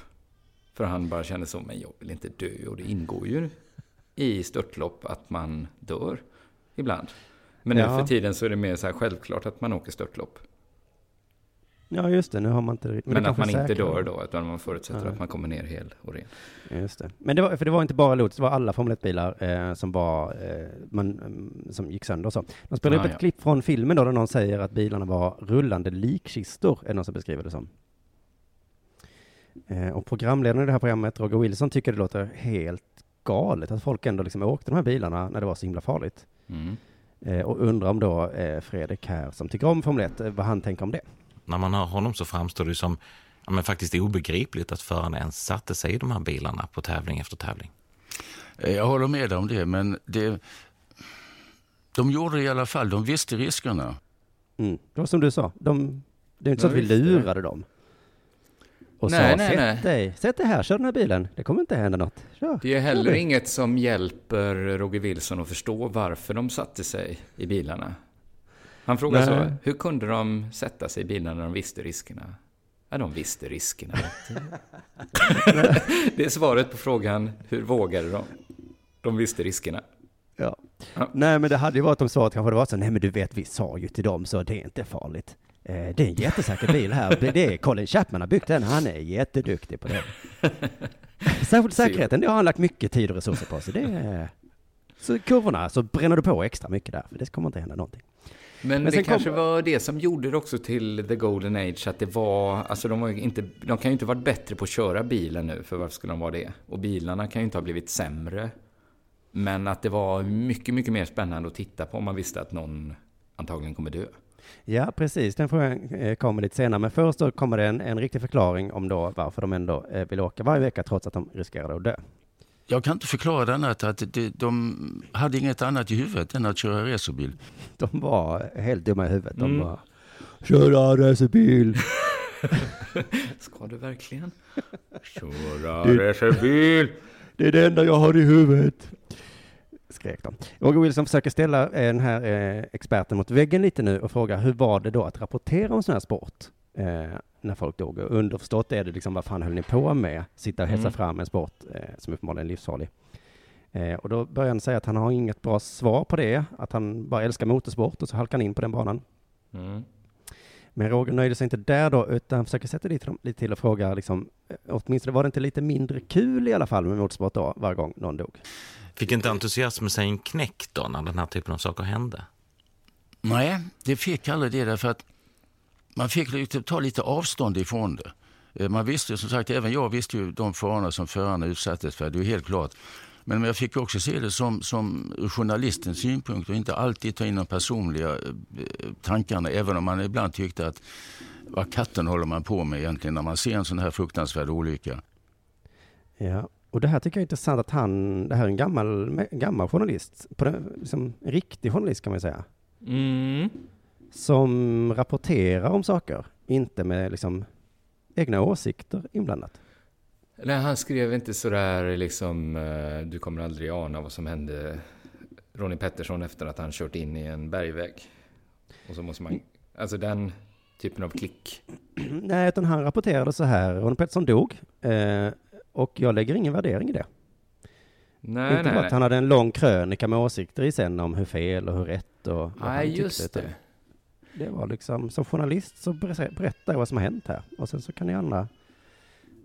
Speaker 2: För han bara kände så, men jag vill inte dö. Och det ingår ju i störtlopp att man dör ibland. Men nu
Speaker 3: Ja.
Speaker 2: för tiden så är det mer så här självklart att man åker störtlopp.
Speaker 3: ja, just det. Nu har man inte... Men,
Speaker 2: Men, att man inte dör då, utan man förutsätter
Speaker 3: Nej.
Speaker 2: att man kommer ner hel och ren.
Speaker 3: Just det. Men det var, för det var inte bara Lotus, det var alla Formel 1-bilar eh, som var, eh, man, mm, som gick sönder och så. De spelar
Speaker 2: Ah,
Speaker 3: upp ett
Speaker 2: ja.
Speaker 3: klipp från filmen då, där någon säger att bilarna var rullande likkistor, är det någon som beskriver det som. Eh, och programledaren i det här programmet, Roger Wilson, tycker det låter helt galet att folk ändå liksom åkte de här bilarna när det var så himla farligt.
Speaker 2: Mm.
Speaker 3: Eh, och undrar om då eh, Fredrik här, som tycker om Formel 1, eh, vad han tänker om det.
Speaker 5: När man hör honom så framstår det som ja, men faktiskt obegripligt att förarna ens satte sig i de här bilarna på tävling efter tävling.
Speaker 1: Jag håller med dig om det, men det, de gjorde det i alla fall. De visste riskerna.
Speaker 3: Mm. Det var som du sa, de, det är inte så att vi lurade dem. Och
Speaker 2: Nej,
Speaker 3: sa,
Speaker 2: nej,
Speaker 3: sätt
Speaker 2: nej.
Speaker 3: dig, sätt dig här, kör den här bilen, det kommer inte hända något. Kör.
Speaker 2: Det är heller inget som hjälper Roger Wilson att förstå varför de satte sig i bilarna. Han frågar så, hur kunde de sätta sig i bilarna när de visste riskerna? Ja, de visste riskerna. det är svaret på frågan, hur vågade de? De visste riskerna.
Speaker 3: Ja.
Speaker 2: Ja.
Speaker 3: Nej, men det hade ju varit om svaret kanske det var så, nej men du vet, vi sa ju till dem så det är inte farligt. Eh, det är en jättesäker bil här, det är Colin Chapman har byggt den, han är jätteduktig på det. Särskilt säkerheten, det har han lagt mycket tid och resurser på, så det är... Så kurvorna, så bränner du på extra mycket där, för det kommer inte hända någonting.
Speaker 2: Men,
Speaker 3: Men
Speaker 2: det
Speaker 3: sen kom-
Speaker 2: kanske var det som gjorde det också till the golden age, att det var, alltså de, var inte, de kan ju inte varit bättre på att köra bilen nu, för varför skulle de vara det? Och bilarna kan ju inte ha blivit sämre. Men att det var mycket, mycket mer spännande att titta på om man visste att någon antagligen kommer dö.
Speaker 3: Ja, precis. Den frågan eh, kommer lite senare. Men först då kommer det en, en riktig förklaring om då varför de ändå eh, vill åka varje vecka trots att de riskerar att dö.
Speaker 1: Jag kan inte förklara det annat att de hade inget annat i huvudet än att köra racerbil.
Speaker 3: De var helt dumma i huvudet. De
Speaker 2: Mm.
Speaker 3: var köra racerbil.
Speaker 2: Ska du verkligen? Köra racerbil!
Speaker 3: Det är det enda jag har i huvudet. Skrek de. Roger Wilson försöker ställa eh, den här eh, experten mot väggen lite nu och fråga hur var det då att rapportera om sån här sport? Eh, när folk dog. Och underförstått är det liksom vad fan höll ni på med? Sitta och hetsa
Speaker 2: Mm.
Speaker 3: fram en sport eh, som uppenbarligen är livsfarlig. Eh, och då börjar han säga att han har inget bra svar på det, att han bara älskar motorsport och så halkar han in på den banan.
Speaker 2: Mm.
Speaker 3: Men Roger nöjde sig inte där då, utan försöker sätta dit dem lite till och fråga liksom, eh, åtminstone var det inte lite mindre kul i alla fall med motorsport då, varje gång någon dog?
Speaker 5: Fick inte entusiasmen sig en knäck då när den här typen av saker hände?
Speaker 1: Nej, det fick aldrig det därför att man fick lite- ta lite avstånd ifrån det. Eh, Man visste ju, som sagt, även jag visste ju de farorna som förarna utsattes för, det är helt klart. Men jag fick också se det som, som ur journalistens synpunkt och inte alltid ta in de personliga eh, tankarna, även om man ibland tyckte att vad katten håller man på med egentligen när man ser en sån här fruktansvärd olycka.
Speaker 3: Ja, och det här tycker jag är intressant att han, det här är en gammal, gammal journalist, på den, liksom, en riktig journalist kan man säga,
Speaker 2: Mm.
Speaker 3: som rapporterar om saker, inte med liksom egna åsikter inblandat.
Speaker 2: Nej, han skrev inte sådär liksom, eh, du kommer aldrig ana vad som hände Ronnie Pettersson efter att han kört in i en bergvägg. Och så måste man, alltså den typen av klick.
Speaker 3: Nej, utan han rapporterade så här, Ronny Pettersson dog, eh, och jag lägger ingen värdering i det.
Speaker 2: Nej,
Speaker 3: inte
Speaker 2: nej,
Speaker 3: bara att han hade en lång krönika med åsikter i sen om hur fel och hur rätt och vad han
Speaker 2: Nej,
Speaker 3: tyckte,
Speaker 2: just det.
Speaker 3: Det var liksom, som journalist så ber- berättar jag vad som har hänt här. Och sen så kan ni andra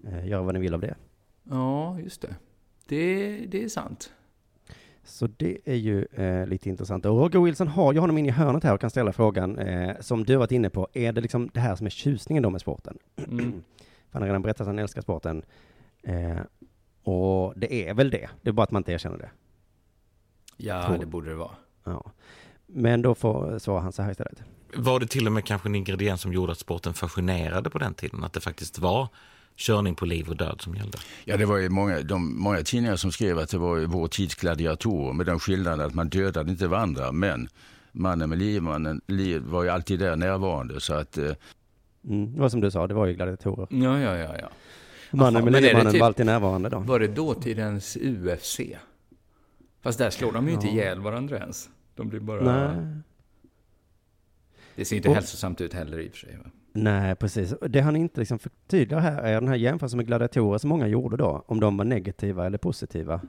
Speaker 3: eh, göra vad ni vill av det.
Speaker 2: Ja, just det. Det, det är sant.
Speaker 3: Så det är ju eh, lite intressant. Och Roger Wilson har ju honom inne i hörnet här och kan ställa frågan, eh, som du varit inne på, är det liksom det här som är tjusningen då med sporten?
Speaker 2: Mm.
Speaker 3: Han har redan berättat att han älskar sporten. Eh, och det är väl det, det är bara att man inte erkänner det.
Speaker 2: Ja,
Speaker 3: Tror-
Speaker 2: det borde det vara.
Speaker 3: Ja. Men då får svarar han så här istället.
Speaker 5: Var det till och med kanske en ingrediens som gjorde att sporten fascinerade på den tiden? Att det faktiskt var körning på liv och död som gällde?
Speaker 1: Ja, det var ju många, de, många tidningar som skrev att det var vår tids gladiatorer med den skillnaden att man dödade inte varandra, men mannen med livmannen liv var ju alltid där närvarande. Så att, eh,
Speaker 3: Mm, det var som du sa, det var ju gladiatorer.
Speaker 2: Ja, ja, ja, ja.
Speaker 3: Mannen
Speaker 2: Jaha,
Speaker 3: med livmannen
Speaker 2: typ-
Speaker 3: var alltid närvarande då.
Speaker 2: Var det dåtidens UFC? Fast där slår de ju inte
Speaker 3: Ja.
Speaker 2: ihjäl varandra ens. De blir bara...
Speaker 3: Nej.
Speaker 2: Det ser inte
Speaker 3: Och-
Speaker 2: hälsosamt ut heller i och för sig. Va?
Speaker 3: Nej, precis. Det han inte liksom förtydligar här är den här jämförelsen med gladiatorer som många gjorde då, om de var negativa eller positiva.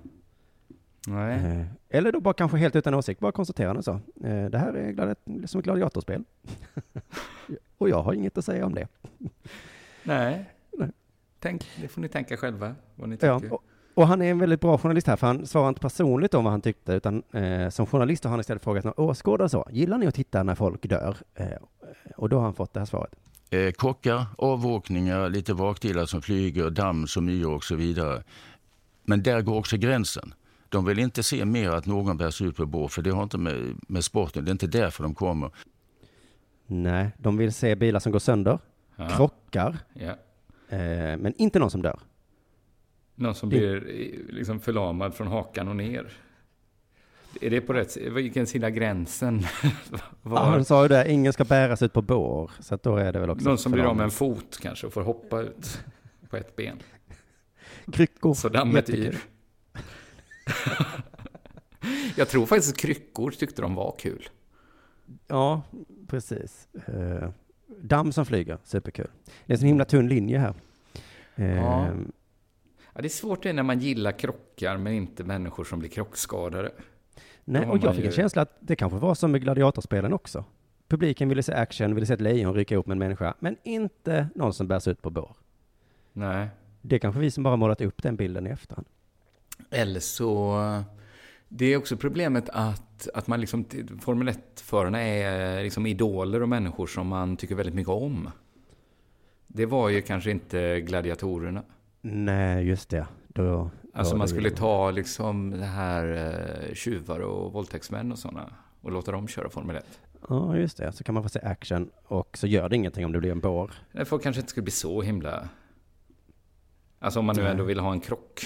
Speaker 2: Nej.
Speaker 3: Eh, Eller då bara kanske helt utan åsikt, bara konstaterande så. Eh, Det här är gladi- som ett gladiatorspel. Och jag har inget att säga om det.
Speaker 2: Nej.
Speaker 3: Nej.
Speaker 2: Tänk, det får ni tänka själva, vad ni
Speaker 3: Ja,
Speaker 2: tycker.
Speaker 3: och, och han är en väldigt bra journalist här, för han svarar inte personligt om vad han tyckte, utan eh, som journalist har han istället frågat några åskådare så. Gillar ni att titta när folk dör? Eh, och då har han fått det här svaret.
Speaker 1: Eh, kockar, avåkningar, lite vakdelar som flyger, damm som yr och så vidare. Men där går också gränsen. De vill inte se mer att någon bärs ut på bår, för det har inte med, med sporten, det är inte därför de kommer.
Speaker 3: Nej, de vill se bilar som går sönder,
Speaker 2: Ja.
Speaker 3: krockar,
Speaker 2: Ja.
Speaker 3: eh, men inte någon som dör.
Speaker 2: Någon som
Speaker 3: Det-
Speaker 2: blir eh, liksom förlamad från hakan och ner. Är det på rätt Vilken sida gränsen?
Speaker 3: Ja,
Speaker 2: var?
Speaker 3: han sa ju det, ingen ska bäras ut på bår, så då är det väl också
Speaker 2: Någon som blir av med en fot kanske och får hoppa ut på ett ben.
Speaker 3: Kryckor,
Speaker 2: Så dammet yr. Jag tror faktiskt att kryckor tyckte de var kul.
Speaker 3: Ja, precis. Eh, damm som flyger, superkul. Det är en så himla tunn linje här. Eh,
Speaker 2: Ja. Ja, det är svårt det när man gillar krockar men inte människor som blir krockskadade.
Speaker 3: Nej, och jag fick
Speaker 2: ju-
Speaker 3: en känsla att det kanske var som med gladiatorspelen också. Publiken ville se action, ville se ett lejon rycka upp med en människa, men inte någon som bärs ut på bår.
Speaker 2: Nej.
Speaker 3: Det är kanske vi som bara målat upp den bilden i efterhand.
Speaker 2: Eller så... Det är också problemet att, att man liksom... Formel 1-förarna är liksom idoler och människor som man tycker väldigt mycket om. Det var ju kanske inte gladiatorerna.
Speaker 3: Nej, just det. Då,
Speaker 2: Alltså man skulle ta liksom det här eh, tjuvar och våldtäktsmän och sådana och låta dem köra Formel 1.
Speaker 3: Ja, just det. Så kan man få se action och så gör det ingenting om det blir en bår.
Speaker 2: Nej, Folk kanske inte skulle bli så himla... Alltså om man nu
Speaker 3: Nej.
Speaker 2: ändå vill ha en krock.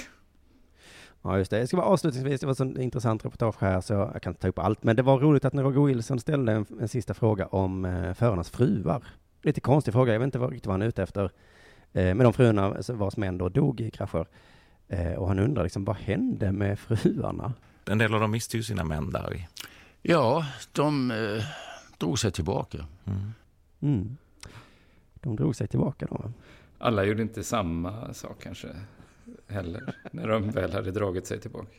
Speaker 3: Ja, just det. Det ska vara avslutningsvis, det var en intressant reportage här, så jag kan inte ta upp allt. Men det var roligt att när Roger Wilson ställde en, en sista fråga om eh, förarnas fruar. Lite konstig fråga, jag vet inte vad, riktigt vad han är ute efter. Eh, med de fruarna alltså, vars män då dog i krascher. Eh, och han undrar liksom, vad hände med fruarna?
Speaker 5: En del av dem miste ju sina män där.
Speaker 1: Ja, de eh, drog sig tillbaka.
Speaker 5: Mm.
Speaker 3: Mm. De drog sig tillbaka då.
Speaker 2: Alla gjorde inte samma sak kanske heller. när de väl hade dragit sig tillbaka.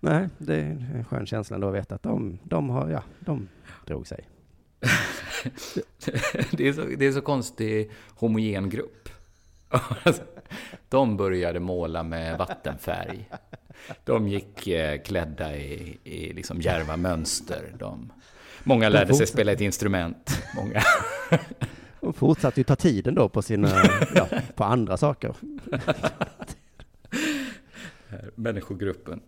Speaker 3: Nej, det är en skön känsla ändå att veta att de, de har, ja, de drog sig.
Speaker 2: det, är så, det är så konstig homogen grupp. De började måla med vattenfärg. De gick eh, klädda i, i liksom djärva mönster. De, många lärde sig spela ett instrument. Många.
Speaker 3: De fortsatte ju ta tiden då på sina, ja, på andra saker.
Speaker 2: Människogruppen.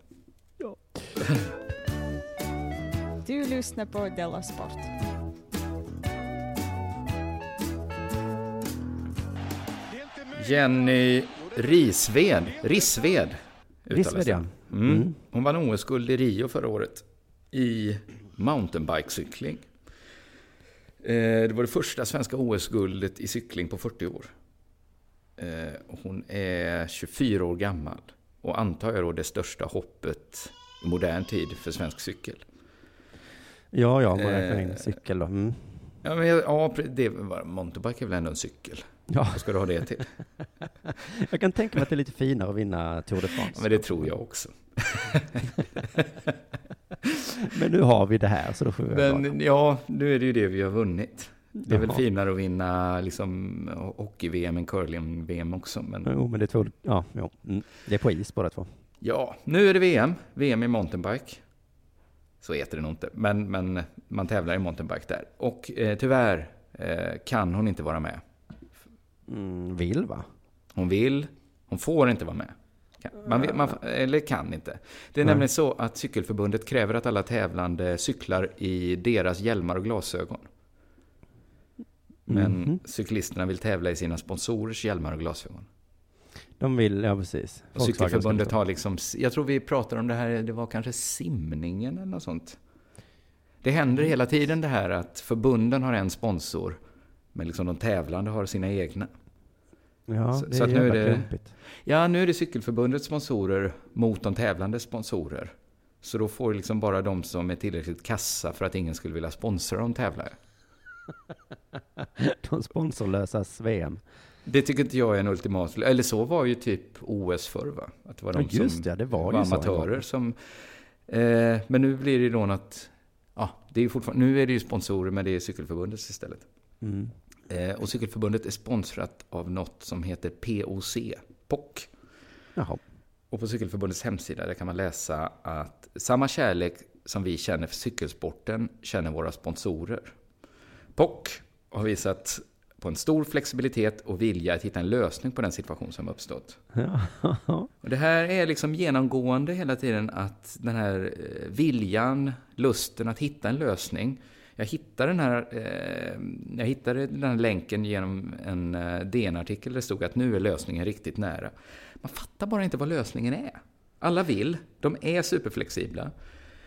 Speaker 6: Du lyssnar på Della Sport.
Speaker 2: Jenny Risved. Rissved.
Speaker 3: Rissved, ja.
Speaker 2: Mm.
Speaker 3: Mm.
Speaker 2: Hon vann OS-guld i Rio förra året. I mountainbikecykling. Eh, Det var det första svenska OS-guldet i cykling på 40 år. Eh, Hon är 24 år gammal. Och antar jag då det största hoppet i modern tid för svensk cykel.
Speaker 3: Ja, ja, man räknar in
Speaker 2: Eh.
Speaker 3: cykel då. Mm.
Speaker 2: Ja, men ja det var, mountainbike är väl ändå en cykel?
Speaker 3: Ja,
Speaker 2: Vad ska du ha det till?
Speaker 3: jag kan tänka mig att det är lite finare att vinna Tour de France.
Speaker 2: men det tror jag också.
Speaker 3: Men nu har vi det här, så då får vi.
Speaker 2: Men ja, nu är det ju det vi har vunnit. Det är väl
Speaker 3: Jaha.
Speaker 2: finare att vinna liksom, hockey-VM än curling-VM också. Men
Speaker 3: Jo, men det är två, ja, jo. Mm. Det är på is båda två.
Speaker 2: ja, nu är det VM. VM i mountainbike. Så heter det nog inte, men, men man tävlar i mountainbike där. Och eh, tyvärr eh, kan hon inte vara med.
Speaker 3: Mm, vill va?
Speaker 2: Hon vill, hon får inte vara med. Man, vill- man, eller kan inte. Det är
Speaker 3: Nej.
Speaker 2: nämligen så att Cykelförbundet kräver att alla tävlande cyklar i deras hjälmar och glasögon. Men
Speaker 3: Mhm.
Speaker 2: cyklisterna vill tävla i sina sponsorers hjälmar och glasögon.
Speaker 3: De vill, ja precis.
Speaker 2: Och Cykelförbundet har liksom, jag tror vi pratar om det här, det var kanske simningen eller något sånt. Det händer hela tiden det här att förbunden har en sponsor, men liksom de tävlande har sina egna.
Speaker 3: Ja,
Speaker 2: Så-
Speaker 3: det
Speaker 2: så
Speaker 3: är
Speaker 2: nu är det-
Speaker 3: klumpigt.
Speaker 2: Ja, nu är det Cykelförbundets sponsorer mot de tävlande sponsorer. Så då får liksom bara de som är tillräckligt kassa för att ingen skulle vilja sponsra de tävlare.
Speaker 3: De sponsorlösas VM.
Speaker 2: Det tycker inte jag är en ultimat... Eller så var ju typ OS förr va? Att det var de
Speaker 3: Ja,
Speaker 2: som
Speaker 3: det, det var
Speaker 2: var amatörer som... Eh, men nu blir det ju då att... Ja, det är fortfarande... Nu är det ju sponsorer men det är Cykelförbundets istället.
Speaker 3: Mm.
Speaker 2: Eh, och Cykelförbundet är sponsrat av något som heter POC, POC.
Speaker 3: Jaha.
Speaker 2: Och på Cykelförbundets hemsida där kan man läsa att samma kärlek som vi känner för cykelsporten känner våra sponsorer. POC har visat på en stor flexibilitet och vilja att hitta en lösning på den situation som uppstått.
Speaker 3: Ja.
Speaker 2: Och det här är liksom genomgående hela tiden att den här eh, viljan, lusten att hitta en lösning. Jag hittade den här, eh, jag hittade den här länken genom en eh, DN-artikel där det stod att nu är lösningen riktigt nära. Man fattar bara inte vad lösningen är. Alla vill, de är superflexibla.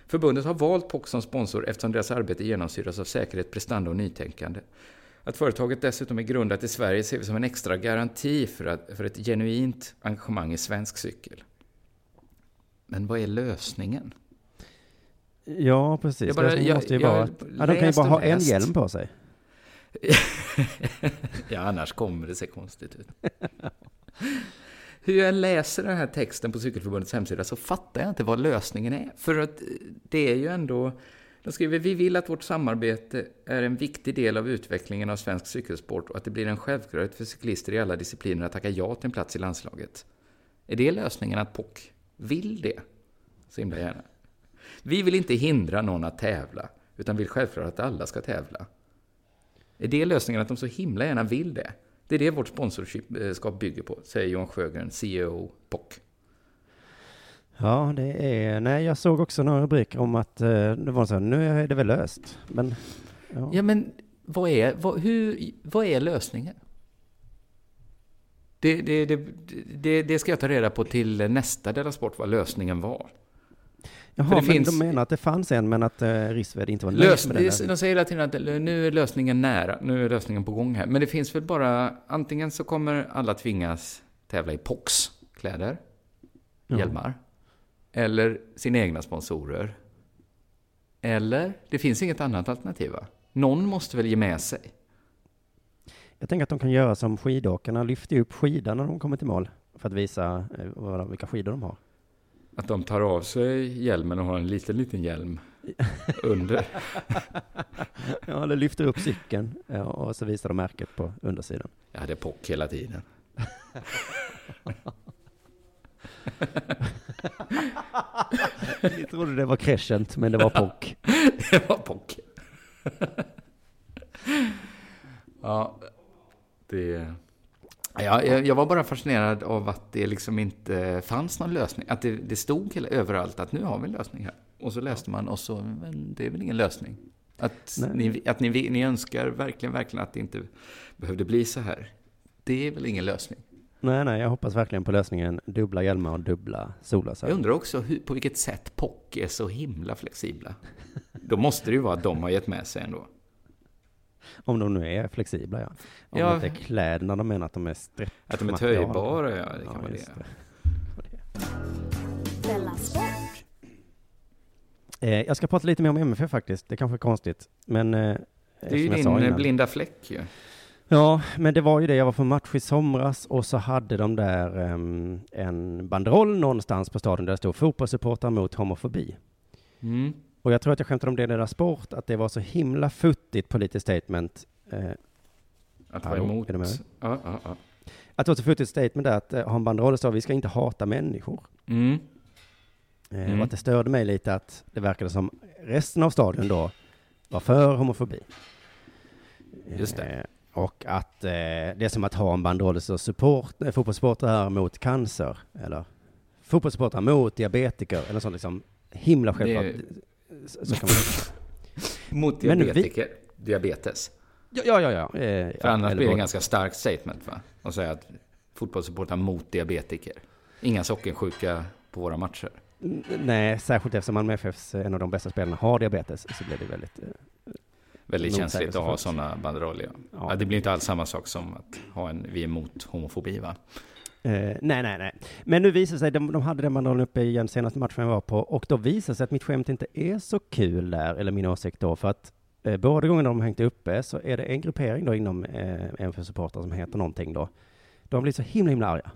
Speaker 2: Förbundet har valt POC som sponsor eftersom deras arbete genomsyras av säkerhet, prestanda och nytänkande. Att företaget dessutom är grundat i Sverige ser vi som en extra garanti för, att, för ett genuint engagemang i svensk cykel. Men vad är lösningen?
Speaker 3: Ja, precis.
Speaker 2: Jag bara-
Speaker 3: Lösningen
Speaker 2: jag-
Speaker 3: måste ju
Speaker 2: jag
Speaker 3: vara att, ja, de kan ju bara ha en hjälm på sig.
Speaker 2: Ja, annars kommer det se konstigt ut. Hur jag läser den här texten på Cykelförbundets hemsida så fattar jag inte vad lösningen är. För att eh, det är ju ändå... De skriver vi vill att vårt samarbete är en viktig del av utvecklingen av svensk cykelsport och att det blir en självklarhet för cyklister i alla discipliner att tacka ja till en plats i landslaget. Är det lösningen att POC vill det? Så himla gärna. Vi vill inte hindra någon att tävla, utan vill självklart att alla ska tävla. Är det lösningen att de så himla gärna vill det? Det är det vårt sponsorskap bygger på, säger Johan Sjögren, CEO POC.
Speaker 3: Ja, det är... Nej, jag såg också några rubriker om att eh, det var så här, nu är det väl löst. Men... Ja.
Speaker 2: Ja, men vad är, vad, hur, vad är lösningen? Det, det, det, det, det ska jag ta reda på till nästa Della Sport, vad lösningen var.
Speaker 3: Jaha,
Speaker 2: för det
Speaker 3: men
Speaker 2: finns-
Speaker 3: de menar att det fanns en, men att eh, Rissved inte var nöjd
Speaker 2: Lös,
Speaker 3: med den.
Speaker 2: det- de säger hela tiden att nu är lösningen nära, nu är lösningen på gång här. Men det finns väl bara, antingen så kommer alla tvingas tävla i POX-kläder,
Speaker 3: Ja.
Speaker 2: hjälmar, eller sina egna sponsorer. Eller, det finns inget annat alternativ va? Någon måste väl ge med sig?
Speaker 3: Jag tänker att de kan göra som skidåkarna, lyfta upp skidan när de kommer till mål. För att visa eh, vilka skidor de har.
Speaker 2: Att de tar av sig hjälmen och har en liten, liten hjälm under.
Speaker 3: Ja, eller lyfter upp cykeln och så visar de märket på undersidan.
Speaker 2: Jag hade POC hela tiden.
Speaker 3: Vi trodde det var crescent, men det var POC.
Speaker 2: Det var POC. ja, det... Ja, jag, jag var bara fascinerad av att det liksom inte fanns någon lösning. Att det, det stod hela, överallt att nu har vi en lösning här. Och så läste man och så, men det är väl ingen lösning. Att,
Speaker 3: Nej.
Speaker 2: ni, att ni, ni önskar verkligen, verkligen att det inte behövde bli så här. Det är väl ingen lösning.
Speaker 3: Nej, nej, jag hoppas verkligen på lösningen dubbla hjälmar och dubbla
Speaker 2: Jag
Speaker 3: solglasögon.
Speaker 2: undrar också hur, på vilket sätt POC är så himla flexibla. Då måste det ju vara att de har gett med sig ändå.
Speaker 3: Om de nu är flexibla, ja. Om
Speaker 2: Ja.
Speaker 3: det inte är kläderna de menar att de är strepp.
Speaker 2: Att de är töjbara, ja, det kan
Speaker 3: Ja,
Speaker 2: vara det.
Speaker 4: Sport.
Speaker 3: Eh, jag ska prata lite mer om MFF faktiskt. Det kanske är konstigt, men... Eh,
Speaker 2: Det är ju din
Speaker 3: innan.
Speaker 2: blinda fläck ju.
Speaker 3: Ja, men det var ju det. Jag var på match i somras och så hade de där ehm, en banderoll någonstans på stadion där det stod fotbollssupportrar mot homofobi.
Speaker 2: Mm.
Speaker 3: Och jag tror att jag skämtade om det i Della Sport, att det var så himla futtigt politiskt statement. Eh,
Speaker 2: Att vara emot... Ja, ja, ja.
Speaker 3: att det var så futtigt statement där att eh, ha en banderoll så, vi ska inte hata människor.
Speaker 2: Mm.
Speaker 3: Eh,
Speaker 2: Mm.
Speaker 3: Och att det störde mig lite att det verkade som resten av stadion då var för homofobi.
Speaker 2: Just det.
Speaker 3: Eh, och att eh, det är som att ha en banderoll så support, eh, fotbollssupportrar mot cancer, eller fotbollssupportrar mot diabetiker, eller sånt liksom himla självklart. Så, så kan man,
Speaker 2: Mot
Speaker 3: Men vi-
Speaker 2: diabetiker. Diabetes.
Speaker 3: ja, ja, ja. ja. Eh,
Speaker 2: För
Speaker 3: ja,
Speaker 2: annars blir det en ganska starkt statement va? Att säga att fotbollssupportrar mot diabetiker. Inga sockersjuka på våra matcher.
Speaker 3: Nej, särskilt eftersom Malmö FFs en av de bästa spelarna har diabetes, så blir det väldigt... eh,
Speaker 2: Väldigt känsligt att ha sådana banderoller. Ja.
Speaker 3: Ja.
Speaker 2: Ja. det blir inte alls samma sak som att ha en vi är emot homofobi va?
Speaker 3: Uh, nej, nej, nej. Men nu visar det sig, de, de hade den banderollen uppe igen senaste matchen jag var på, och då visar det sig att mitt skämt inte är så kul där, eller min åsikt då, för att eh, båda gångerna de hängt uppe så är det en gruppering då inom eh, MFF-supportrar som heter någonting då. De blir så himla, himla arga.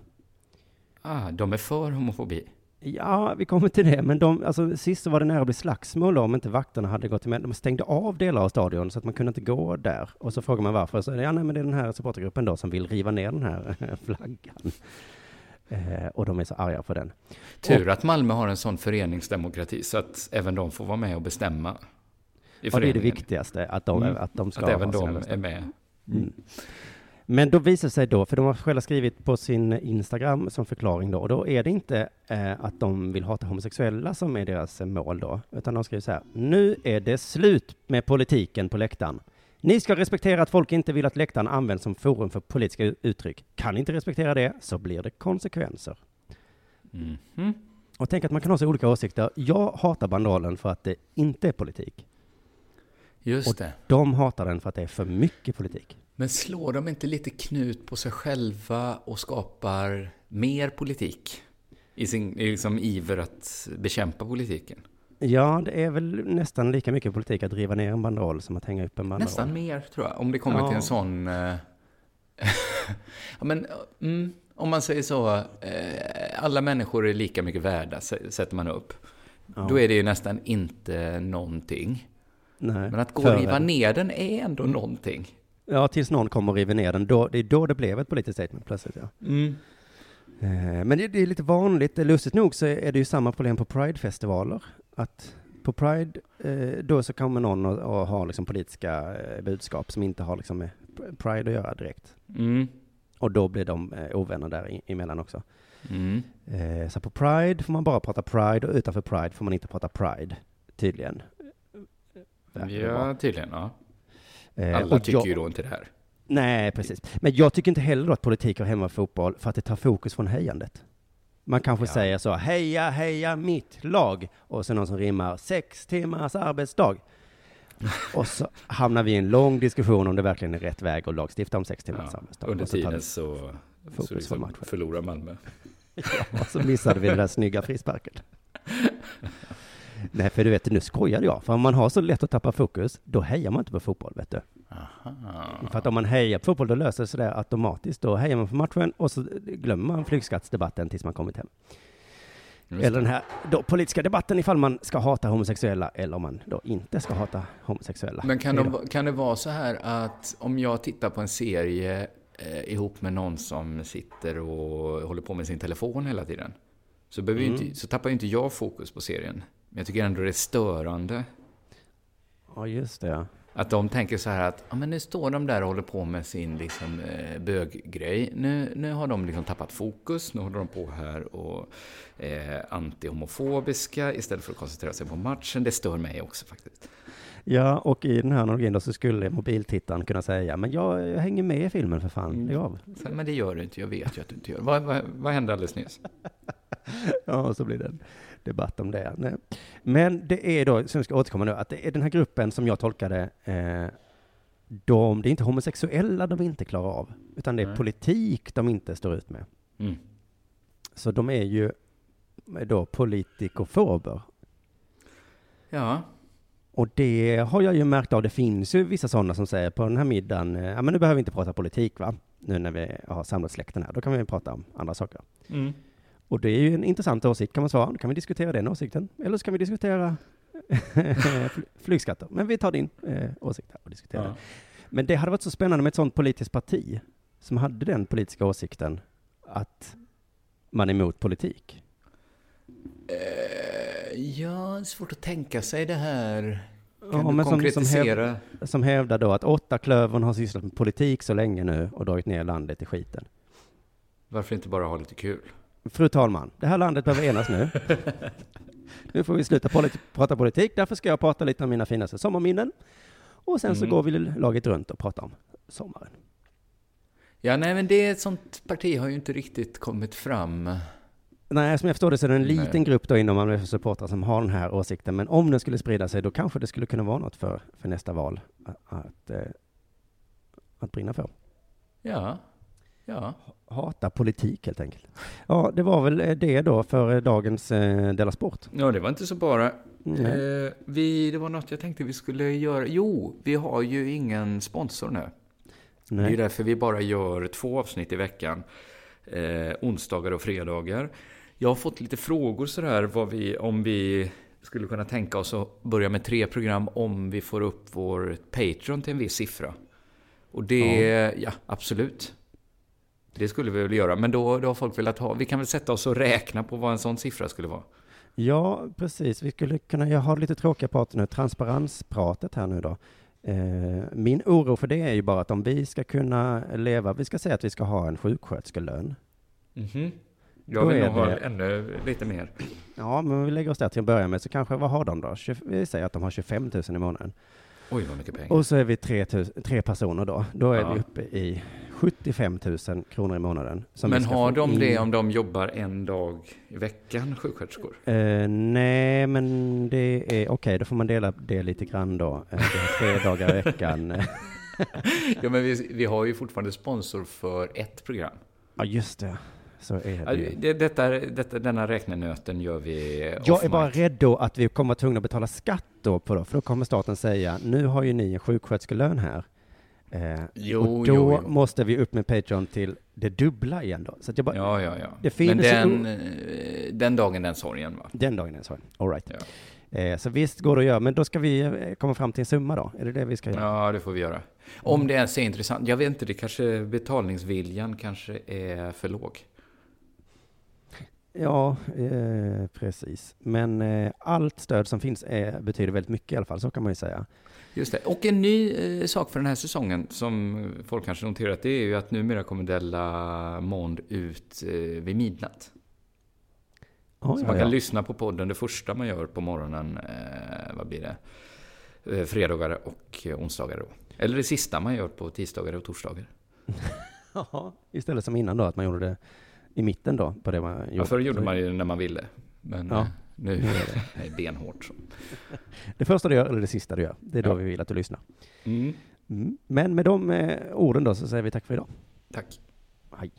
Speaker 2: Ah, de är för homofobi.
Speaker 3: Ja, vi kommer till det, men de, alltså, sist så var det nära att bli slagsmål om inte vakterna hade gått med. De stängde av delar av stadion så att man kunde inte gå där. Och så frågar man varför, så ja, nej, men det är den här supportergruppen då som vill riva ner den här flaggan. Eh, och de är så arga på den.
Speaker 2: Tur att Malmö har en sån föreningsdemokrati så att även de får vara med och bestämma. I
Speaker 3: Och det är det viktigaste, att de,
Speaker 2: Mm.
Speaker 3: att de ska
Speaker 2: Att även de är med.
Speaker 3: Mm. Men då visar det sig då, för de har själva skrivit på sin Instagram som förklaring då, och då är det inte eh, att de vill hata homosexuella som är deras eh, mål då, utan de skriver så här, nu är det slut med politiken på läktaren. Ni ska respektera att folk inte vill att läktaren används som forum för politiska uttryck. Kan ni inte respektera det, så blir det konsekvenser.
Speaker 2: Mhm.
Speaker 3: Och tänk att man kan ha så olika åsikter. Jag hatar banderollen för att det inte är politik.
Speaker 2: Just
Speaker 3: Och-
Speaker 2: det.
Speaker 3: De hatar den för att det är för mycket politik.
Speaker 2: Men slår de inte lite knut på sig själva och skapar mer politik? I sin liksom iver att bekämpa politiken?
Speaker 3: Ja, det är väl nästan lika mycket politik att riva ner en banderoll som att hänga upp en banderoll.
Speaker 2: Nästan mer, tror jag. Om det kommer
Speaker 3: Ja.
Speaker 2: till en sån... eh, ja, men, mm, om man säger så, eh, alla människor är lika mycket värda, sä- sätter man upp.
Speaker 3: Ja.
Speaker 2: Då är det ju nästan inte någonting.
Speaker 3: Nej.
Speaker 2: Men att gå och riva ner den är ändå någonting.
Speaker 3: Ja, tills någon kommer och river ner den. Då, det är då det blev ett politiskt statement plötsligt. Ja. Eh, Men det, det är lite vanligt. Lustigt nog så är det ju samma problem på Pride-festivaler. Att på Pride, eh, då så kommer någon och, och ha liksom politiska eh, budskap som inte har liksom med Pride att göra direkt.
Speaker 2: Mm.
Speaker 3: Och då blir de eh, ovänner där i- emellan också.
Speaker 2: Mm.
Speaker 3: Så på Pride får man bara prata Pride och utanför Pride får man inte prata Pride, tydligen.
Speaker 2: Ja, tydligen. Ja.
Speaker 3: Eh,
Speaker 2: Alla
Speaker 3: och
Speaker 2: tycker
Speaker 3: jag-
Speaker 2: ju då inte det här.
Speaker 3: Nej, precis. Men jag tycker inte heller då att politik hör hemma fotboll för att det tar fokus från hejandet. Man kanske
Speaker 2: Ja.
Speaker 3: säger så, heja, heja mitt lag, och så någon som rimmar sex timmars arbetsdag. och så hamnar vi i en lång diskussion om det verkligen är rätt väg att lagstifta om sex timmars
Speaker 2: Ja.
Speaker 3: arbetsdag.
Speaker 2: Under
Speaker 3: så
Speaker 2: tiden så, så
Speaker 3: på
Speaker 2: liksom förlorar Malmö.
Speaker 3: Ja, och så missade vi den där snygga frisparken. Nej, för du vet, nu skojade jag. För om man har så lätt att tappa fokus, då hejar man inte på fotboll, vet du. För att om man hejar på fotboll, då löser det sig det automatiskt. Då hejar man på matchen och så glömmer man flygskattsdebatten tills man kommit hem.
Speaker 2: Just
Speaker 3: Eller den här då, politiska debatten ifall man ska hata homosexuella eller om man då inte ska hata homosexuella.
Speaker 2: Men kan, de, kan det vara så här att om jag tittar på en serie eh, ihop med någon som sitter och håller på med sin telefon hela tiden, så,
Speaker 3: Mm.
Speaker 2: inte, så tappar ju inte jag fokus på serien. Men jag tycker ändå det är störande
Speaker 3: Ja, just det.
Speaker 2: att de tänker så här att ja, men nu står de där och håller på med sin liksom, eh, böggrej. Nu, nu har de liksom tappat fokus. Nu håller de på här och eh, antihomofobiska istället för att koncentrera sig på matchen. Det stör mig också faktiskt.
Speaker 3: Ja, och i den här analogin då så skulle mobiltittaren kunna säga, men jag, jag hänger med i filmen för fan,
Speaker 2: Mm.
Speaker 3: lägg av.
Speaker 2: Men det gör du inte, jag vet ju att du inte gör. Vad, vad, vad hände alldeles nyss?
Speaker 3: Ja, så blir det debatt om det. Nej. Men det är då, som jag ska återkomma nu, att det är den här gruppen som jag tolkade, eh, de, det är inte homosexuella de inte klarar av, utan det är
Speaker 2: Nej.
Speaker 3: politik de inte står ut med.
Speaker 2: Mm.
Speaker 3: Så de är ju då politikofober.
Speaker 2: Ja,
Speaker 3: Och det har jag ju märkt av. Det finns ju vissa sådana som säger på den här middagen, eh, ja men nu behöver vi inte prata politik va? Nu när vi har samlat släkten här, då kan vi prata om andra saker.
Speaker 2: mm.
Speaker 3: Och det är ju en intressant åsikt kan man svara. Då kan vi diskutera den åsikten. Eller så kan vi diskutera Fly- Flygskatter. Men vi tar din eh, åsikt här och diskuterar.
Speaker 2: Ja.
Speaker 3: Men det hade varit så spännande med ett sånt politiskt parti som hade den politiska åsikten att man är emot politik.
Speaker 2: Eh, ja, det är svårt att tänka sig det här. Kan
Speaker 3: Ja,
Speaker 2: du
Speaker 3: men som- som
Speaker 2: konkretisera?
Speaker 3: Som hävdar då att åtta klövern har sysslat med politik så länge nu och dragit ner landet i skiten.
Speaker 2: Varför inte bara ha lite kul?
Speaker 3: Fru talman, det här landet behöver enas nu. nu får vi sluta polit- prata politik, därför ska jag prata lite om mina finaste sommarminnen. Och sen så
Speaker 2: Mm.
Speaker 3: går vi laget runt och pratar om sommaren.
Speaker 2: Ja, nej, men det är ett sånt parti har ju inte riktigt kommit fram.
Speaker 3: Nej, som jag förstår det så är det en
Speaker 2: Nej.
Speaker 3: liten grupp då inom Malmö supportrar som har den här åsikten. Men om den skulle sprida sig, då kanske det skulle kunna vara något för, för nästa val att, att, eh, att brinna för.
Speaker 2: Ja, ja.
Speaker 3: Hata politik helt enkelt. Ja, det var väl eh, det då för eh, dagens eh, Della Sport.
Speaker 2: Ja, det var inte så bara.
Speaker 3: Nej.
Speaker 2: Eh, vi, det var något jag tänkte vi skulle göra. Jo, vi har ju ingen sponsor nu. Det är
Speaker 3: Nej.
Speaker 2: därför vi bara gör två avsnitt i veckan. Eh, onsdagar och fredagar. Jag har fått lite frågor sådär vad vi, om vi skulle kunna tänka oss att börja med tre program om vi får upp vår Patreon till en viss siffra. Och det, ja, absolut. Det skulle vi väl göra, men då, då har folk velat ha, vi kan väl sätta oss och räkna på vad en sån siffra skulle vara.
Speaker 3: Ja, precis. Vi skulle kunna, jag har lite tråkiga prat nu, transparenspratet här nu då. Eh, min oro för det är ju bara att om vi ska kunna leva, vi ska säga att vi ska ha en sjuksköterskelön.
Speaker 2: Jag
Speaker 3: Då
Speaker 2: vill
Speaker 3: är
Speaker 2: nog ha
Speaker 3: det-
Speaker 2: ännu lite mer.
Speaker 3: Ja, men vi lägger oss där till att börja med så kanske, vad har de då? 20, vi säger att de har 25 000 i månaden.
Speaker 2: Oj, vad mycket pengar.
Speaker 3: Och så är vi tre, tre personer då. Då är
Speaker 2: Ja.
Speaker 3: vi uppe i 75 000 kronor i månaden.
Speaker 2: Men har de
Speaker 3: in.
Speaker 2: det om de jobbar en dag i veckan, sjuksköterskor?
Speaker 3: Eh, nej, men det är okej, då får man dela det lite grann då. Eh, det tre dagar i veckan.
Speaker 2: Ja, men vi, vi har ju fortfarande sponsor för ett program.
Speaker 3: ja, just det. Så är det ju.
Speaker 2: det, detta, detta, denna räknenöten gör vi
Speaker 3: Jag är bara rädd då att vi kommer vara tvungna att betala skatt då på då, för då kommer staten säga, nu har ju ni en sjuksköterskelön här. Eh,
Speaker 2: Jo,
Speaker 3: och då
Speaker 2: jo, jo.
Speaker 3: måste vi upp med Patreon till det dubbla igen då. Så att jag bara,
Speaker 2: Ja, ja, ja.
Speaker 3: Det finns
Speaker 2: Men den,
Speaker 3: o-
Speaker 2: eh, den dagen, den sorgen va?
Speaker 3: den dagen det så. All right.
Speaker 2: Ja.
Speaker 3: Eh, så visst går det att göra, men då ska vi eh, komma fram till en summa då? Är det det vi ska göra?
Speaker 2: Ja, det får vi göra. Om det ens är intressant. Jag vet inte, det kanske betalningsviljan kanske är för låg.
Speaker 3: Ja, eh, precis. Men eh, allt stöd som finns är, betyder väldigt mycket i alla fall, så kan man ju säga.
Speaker 2: Just det. Och en ny eh, sak för den här säsongen som folk kanske noterat, det är ju att numera kommer Della Mond ut eh, vid midnatt.
Speaker 3: Ja,
Speaker 2: Så
Speaker 3: ja,
Speaker 2: man kan
Speaker 3: ja.
Speaker 2: lyssna på podden det första man gör på morgonen, eh, vad blir det? Eh, fredagar och eh, onsdagar då. Eller det sista man gör på tisdagar och torsdagar.
Speaker 3: Ja, istället som innan då, att man gjorde det i mitten då, på det man gjorde.
Speaker 2: Ja, förr gjorde man ju när man ville. Men
Speaker 3: Ja.
Speaker 2: eh, nu
Speaker 3: det.
Speaker 2: är det benhårt. Så.
Speaker 3: Det första du gör, eller det sista du gör, det är då
Speaker 2: Ja.
Speaker 3: vi vill att du lyssnar.
Speaker 2: Mm.
Speaker 3: Mm. Men med de eh, orden då så säger vi tack för idag.
Speaker 2: Tack.
Speaker 3: Hej.